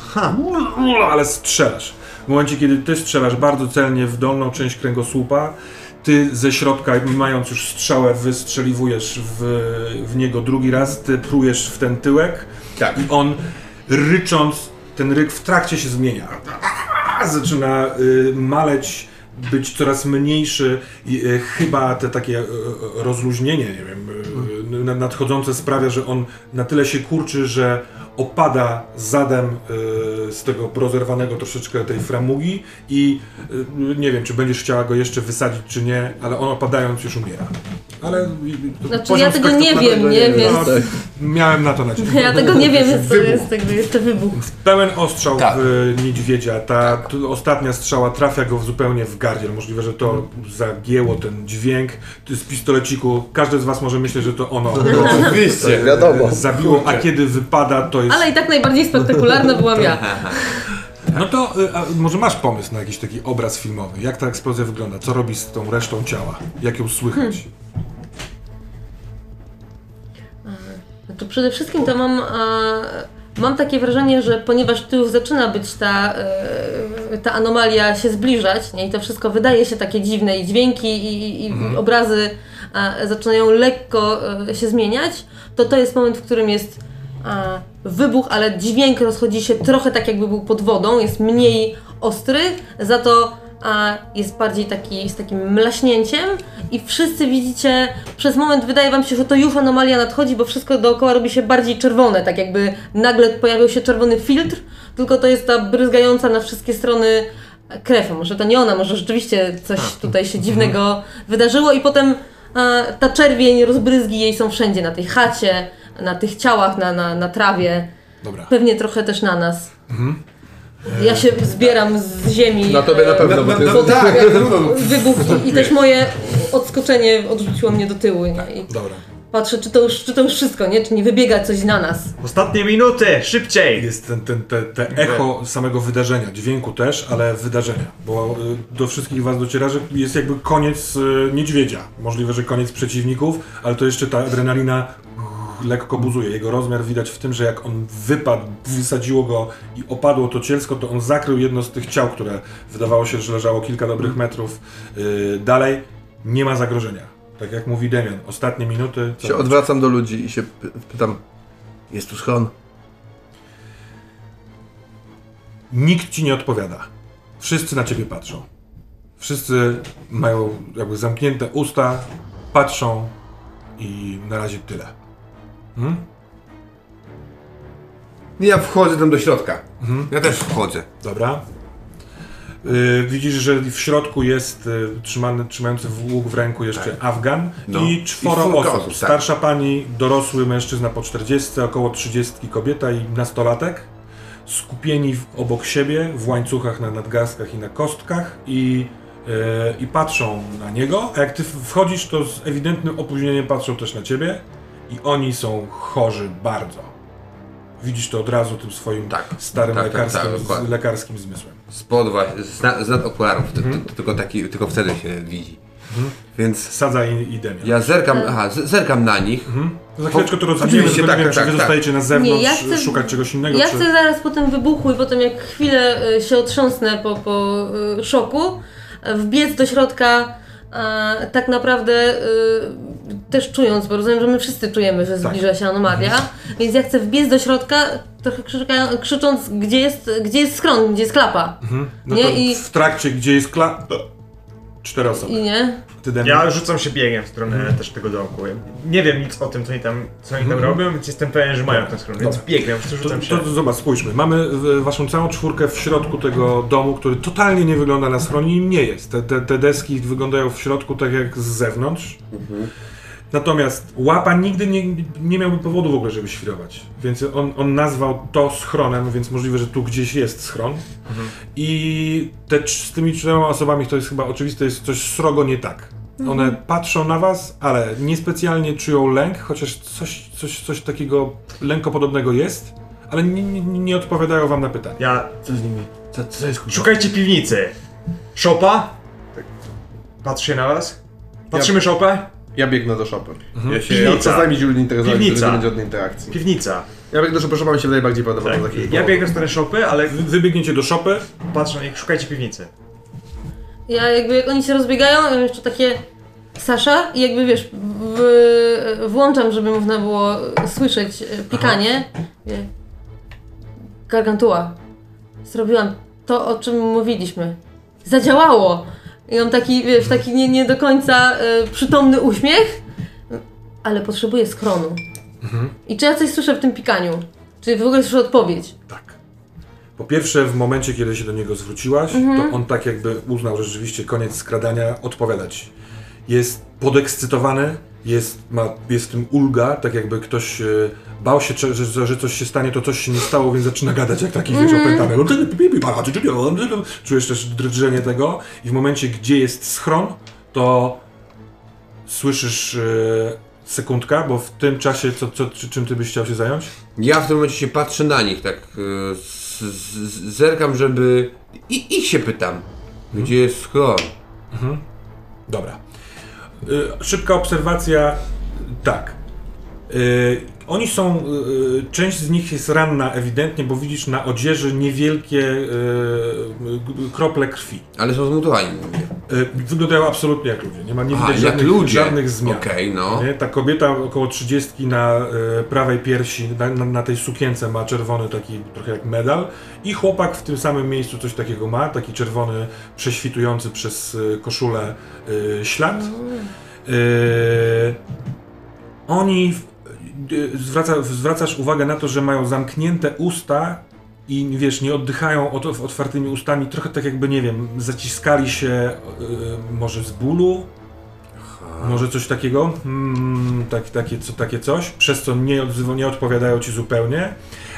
Ale strzelasz. W momencie, kiedy ty strzelasz bardzo celnie w dolną część kręgosłupa, ty ze środka, mając już strzałę, wystrzeliwujesz w, w niego drugi raz, ty prujesz w ten tyłek Tak. i on rycząc, ten ryk w trakcie się zmienia. Zaczyna y, maleć, być coraz mniejszy i y, chyba te takie y, y, rozluźnienie, nie wiem, y, nadchodzące sprawia, że on na tyle się kurczy, że opada zadem y, z tego rozerwanego troszeczkę tej framugi i y, nie wiem, czy będziesz chciała go jeszcze wysadzić, czy nie, ale on opadając już umiera. Ale Znaczy ja tego nie wiem, nie, więc... No, Miałem na to nadzieję. Ja tego nie wiem, więc to jest jakby jeszcze wybuch. Pełen ostrzał Tak. w niedźwiedzia. Ta t- ostatnia strzała trafia go w zupełnie w gardziel. Możliwe, że to zagięło ten dźwięk z pistoleciku. Każdy z was może myśleć, że to ono Oczywiście. Wiadomo. zabiło, a kiedy wypada, to jest... Ale i tak najbardziej spektakularna byłam ja. No to y, a może masz pomysł na jakiś taki obraz filmowy? Jak ta eksplozja wygląda? Co robi z tą resztą ciała? Jak ją słychać? Znaczy przede wszystkim to mam, mam takie wrażenie, że ponieważ tu już zaczyna być ta, e, ta anomalia się zbliżać nie? i to wszystko wydaje się takie dziwne i dźwięki i, i, i obrazy zaczynają lekko e, się zmieniać, to to jest moment, w którym jest wybuch, ale dźwięk rozchodzi się trochę tak jakby był pod wodą, jest mniej ostry, za to a jest bardziej taki, z takim mlaśnięciem. I wszyscy widzicie, przez moment wydaje wam się, że to już anomalia nadchodzi, bo wszystko dookoła robi się bardziej czerwone, tak jakby nagle pojawił się czerwony filtr, tylko to jest ta bryzgająca na wszystkie strony krew. Może to nie ona, może rzeczywiście coś tutaj się dziwnego wydarzyło. I potem a, ta czerwień, rozbryzgi jej są wszędzie, na tej chacie, na tych ciałach, na, na, na trawie, Dobra. pewnie trochę też na nas. Ja się zbieram z ziemi. Na tobie na pewno, bo ty... No tak, wybuch i, i też moje odskoczenie odrzuciło mnie do tyłu. Nie? I Dobra. patrzę, czy to, już, czy to już wszystko, nie? Czy nie wybiega coś na nas. Ostatnie minuty, szybciej! Jest ten, ten, te, te echo samego wydarzenia, dźwięku też, ale wydarzenia, bo y, do wszystkich was dociera, że jest jakby koniec y, niedźwiedzia. Możliwe, że koniec przeciwników, ale to jeszcze ta adrenalina lekko buzuje. Jego rozmiar widać w tym, że jak on wypadł, wysadziło go i opadło to cielsko, to on zakrył jedno z tych ciał, które wydawało się, że leżało kilka dobrych metrów y, dalej. Nie ma zagrożenia. Tak jak mówi Demian, ostatnie minuty. się odwracam do ludzi i się py- pytam, jest tu schron? Nikt ci nie odpowiada. Wszyscy na ciebie patrzą. Wszyscy mają jakby zamknięte usta, patrzą i na razie tyle. Hmm? Ja wchodzę tam do środka. Ja też wchodzę. Dobra. Y, widzisz, że w środku jest y, trzymany, trzymający w łuk w ręku jeszcze Afgan No. i czworo I osób. osób, tak. Starsza pani, dorosły mężczyzna po 40, około 30 kobieta i nastolatek. Skupieni w, obok siebie w łańcuchach na nadgarstkach i na kostkach i, y, i patrzą na niego. A jak ty wchodzisz, to z ewidentnym opóźnieniem patrzą też na ciebie i oni są chorzy bardzo. Widzisz to od razu tym swoim Tak. starym Tak, tak, lekarskim, tak, dokładnie. lekarskim zmysłem. Spod właśnie, z, na- z nad okularów, to, Mhm. to, tylko, taki, tylko wtedy się widzi. Więc Sadza i, i Demian. ja zerkam, aha, z- zerkam na nich. Za chwileczkę to rozwiniemy, tylko tak, nie wiem, tak, czy wy tak. zostajecie na zewnątrz, Nie, ja chcę- szukać czegoś innego, Ja czy... chcę zaraz po tym wybuchu i po tym jak chwilę y, się otrząsnę po, po y, szoku, wbiec do środka, e, tak naprawdę y, też czując, bo rozumiem, że my wszyscy czujemy, że zbliża się anomalia, więc ja chcę wbiec do środka, trochę krzyka, krzycząc, gdzie jest, gdzie jest schron, gdzie jest klapa. No nie, to i- w trakcie, gdzie jest kla... Cztery osoby. I nie? Ja rzucam się biegiem w stronę też tego domku. Nie wiem nic o tym, co oni tam, co oni tam Mhm. robią, więc jestem pewien, że mają ten schron, więc Dobra. biegnę, po prostu To, rzucam się. to zobacz, spójrzmy. Mamy waszą całą czwórkę w środku tego domu, który totalnie nie wygląda na schron i nie jest. Te, te, te deski wyglądają w środku tak jak z zewnątrz. Natomiast łapa nigdy nie, nie miałby powodu w ogóle, żeby świrować. Więc on, on nazwał to schronem, więc możliwe, że tu gdzieś jest schron. I te, z tymi czterema osobami to jest chyba oczywiste, jest coś srogo nie tak. One patrzą na was, ale niespecjalnie czują lęk, chociaż coś, coś, coś takiego lękopodobnego jest, ale nie, nie, nie odpowiadają wam na pytania. Ja... Co z nimi? Co, co jest kurwa? Szukajcie piwnicy. Szopa? Tak. Patrzę na was. Patrzymy szopę? Ja biegnę do shopy. Ja się, Ja nie będzie żadnej interakcji. Piwnica. Ja biegnę do shopy, szopa mi się wydaje bardziej prawdopodobna. Tak. Ja biegnę w stronę szopy, ale Wy, wybiegniecie do szopy, patrzę na nich, szukajcie piwnicy. Ja jakby jak oni się rozbiegają, ja mam jeszcze takie Sasza i jakby wiesz, w, włączam, żeby można było słyszeć e, pikanie. Wie, Gargantua. Zrobiłam to, o czym mówiliśmy. Zadziałało! I mam taki, wiesz, taki nie, nie do końca e, przytomny uśmiech, ale potrzebuję schronu. I czy ja coś słyszę w tym pikaniu? Czy w ogóle słyszę odpowiedź? Tak. Po pierwsze, w momencie, kiedy się do niego zwróciłaś, to on tak jakby uznał, że rzeczywiście koniec skradania, odpowiada ci. Jest podekscytowany, jest, ma, jest w tym ulga, tak jakby ktoś e, bał się, cze- że, że coś się stanie, to coś się nie stało, więc zaczyna gadać jak taki, wiesz, opętany. Czujesz też drżenie tego i w momencie, gdzie jest schron, to słyszysz e, sekundka, bo w tym czasie, co, co, czy, czym ty byś chciał się zająć? ja w tym momencie się patrzę na nich, tak e, z, z, zerkam, żeby... I ich się pytam, gdzie jest schron? Dobra. Y, szybka obserwacja. Tak. Y, oni są. Y, część z nich jest ranna ewidentnie, bo widzisz na odzieży niewielkie y, y, krople krwi. Ale są zmutowani. Y, wyglądają absolutnie jak ludzie. Nie ma nie widać żadnych, ludzie. żadnych zmian. Okej, no. Nie? Ta kobieta około 30 na y, prawej piersi, na, na, na tej sukience ma czerwony taki trochę jak medal i chłopak w tym samym miejscu coś takiego ma, taki czerwony prześwitujący przez y, koszulę y, ślad. Y, oni, y, zwraca, zwracasz uwagę na to, że mają zamknięte usta i wiesz, nie oddychają ot, otwartymi ustami, trochę tak jakby, nie wiem, zaciskali się y, może z bólu, może coś takiego, mm, tak, takie, co, takie coś, przez co nie, odzywa, nie odpowiadają ci zupełnie,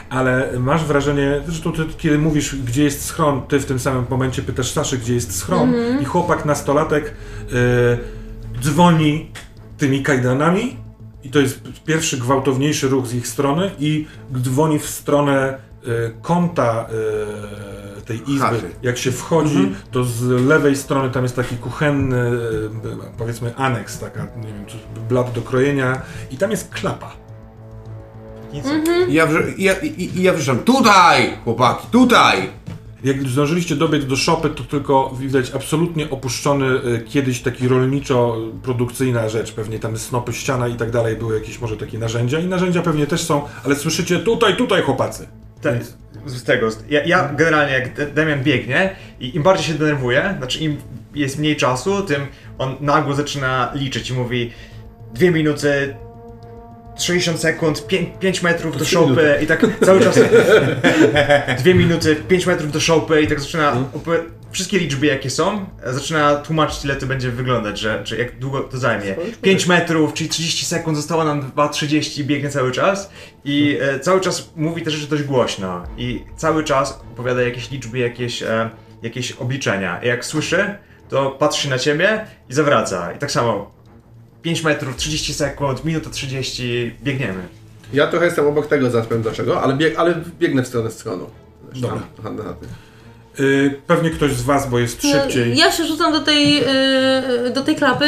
ale masz wrażenie, zresztą ty, kiedy mówisz, gdzie jest schron, ty w tym samym momencie pytasz Saszy, gdzie jest schron. I chłopak nastolatek y, dzwoni tymi kajdanami i to jest pierwszy gwałtowniejszy ruch z ich strony i dzwoni w stronę y, kąta y, tej izby. Chaty. Jak się wchodzi, to z lewej strony tam jest taki kuchenny, y, powiedzmy aneks, taka, nie wiem, czy blat do krojenia i tam jest klapa. Nic. I Ja, wrze- i ja, i, i ja wrzeszam, tutaj, chłopaki, tutaj! Jak zdążyliście dobiec do szopy, to tylko widać absolutnie opuszczony y, kiedyś taki rolniczo-produkcyjna rzecz. Pewnie tam snopy ściana i tak dalej były jakieś może takie narzędzia i narzędzia pewnie też są, ale słyszycie tutaj, tutaj chłopacy. Te, z tego, ja, ja generalnie jak Damian biegnie i im bardziej się denerwuje, znaczy im jest mniej czasu, tym on nagło zaczyna liczyć i mówi dwie minuty, 60 sekund, 5, 5 metrów do szopy i tak cały czas 2 minuty, 5 metrów do szopy i tak zaczyna opowi- wszystkie liczby jakie są, zaczyna tłumaczyć ile to będzie wyglądać, że, że jak długo to zajmie. 5 metrów, czyli 30 sekund, zostało nam 2.30, biegnie cały czas i e, cały czas mówi te rzeczy dość głośno i cały czas opowiada jakieś liczby, jakieś, e, jakieś obliczenia. I jak słyszy, to patrzy na ciebie i zawraca. I tak samo 5 metrów, 30 sekund, minuta 30, biegniemy. Ja trochę jestem obok tego, zaraz powiem dlaczego, ale, bieg, ale biegnę w stronę stronu. Dobra. Tam, na, na tym. Y, pewnie ktoś z was, bo jest szybciej. No, Ja się rzucam do tej, y, do tej klapy,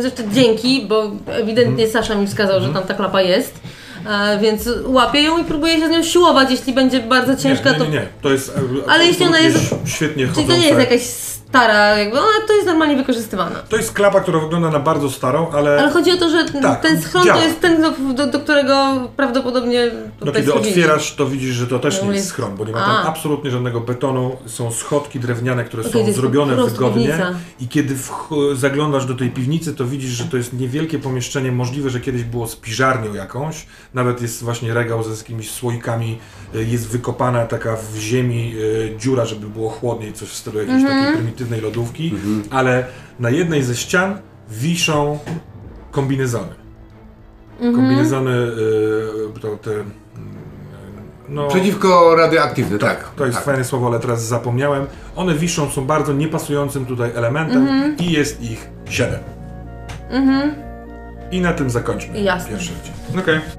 zresztą dzięki, bo ewidentnie Mhm. Sasza mi wskazał, że tam ta klapa jest. E, więc łapię ją i próbuję się z nią siłować, jeśli będzie bardzo ciężka, nie, nie, nie, nie. To jest. e, Ale jeśli ona jest- Świetnie. Czyli chodzące. to nie jest jakaś stara, jakby ona to jest normalnie wykorzystywana. To jest klapa, która wygląda na bardzo starą, ale. Ale chodzi o to, że Tak, ten schron działa. to jest ten, do, do, którego prawdopodobnie No kiedy schodzili. otwierasz, to widzisz, że to też No nie jest schron, bo nie ma A. tam absolutnie żadnego betonu. Są schodki drewniane, które Okej, są zrobione wygodnie. piwnica. I kiedy wch- zaglądasz do tej piwnicy, to widzisz, że to jest niewielkie pomieszczenie. Możliwe, że kiedyś było spiżarnią jakąś. Nawet jest właśnie regał ze jakimiś słoikami. y, Jest wykopana taka w ziemi y, dziura, żeby było chłodniej, coś w stylu jakiejś Mhm. takiej prymitywnej lodówki. Ale na jednej ze ścian wiszą kombinezony. Mhm. Kombinezony, y, to te... mm, No, Przeciwko radioaktywny, tak. to jest tak. fajne słowo, ale teraz zapomniałem. One wiszą, są bardzo niepasującym tutaj elementem Mhm. i jest ich siedem. I na tym zakończmy Jasne. pierwszy odcinek. Okej.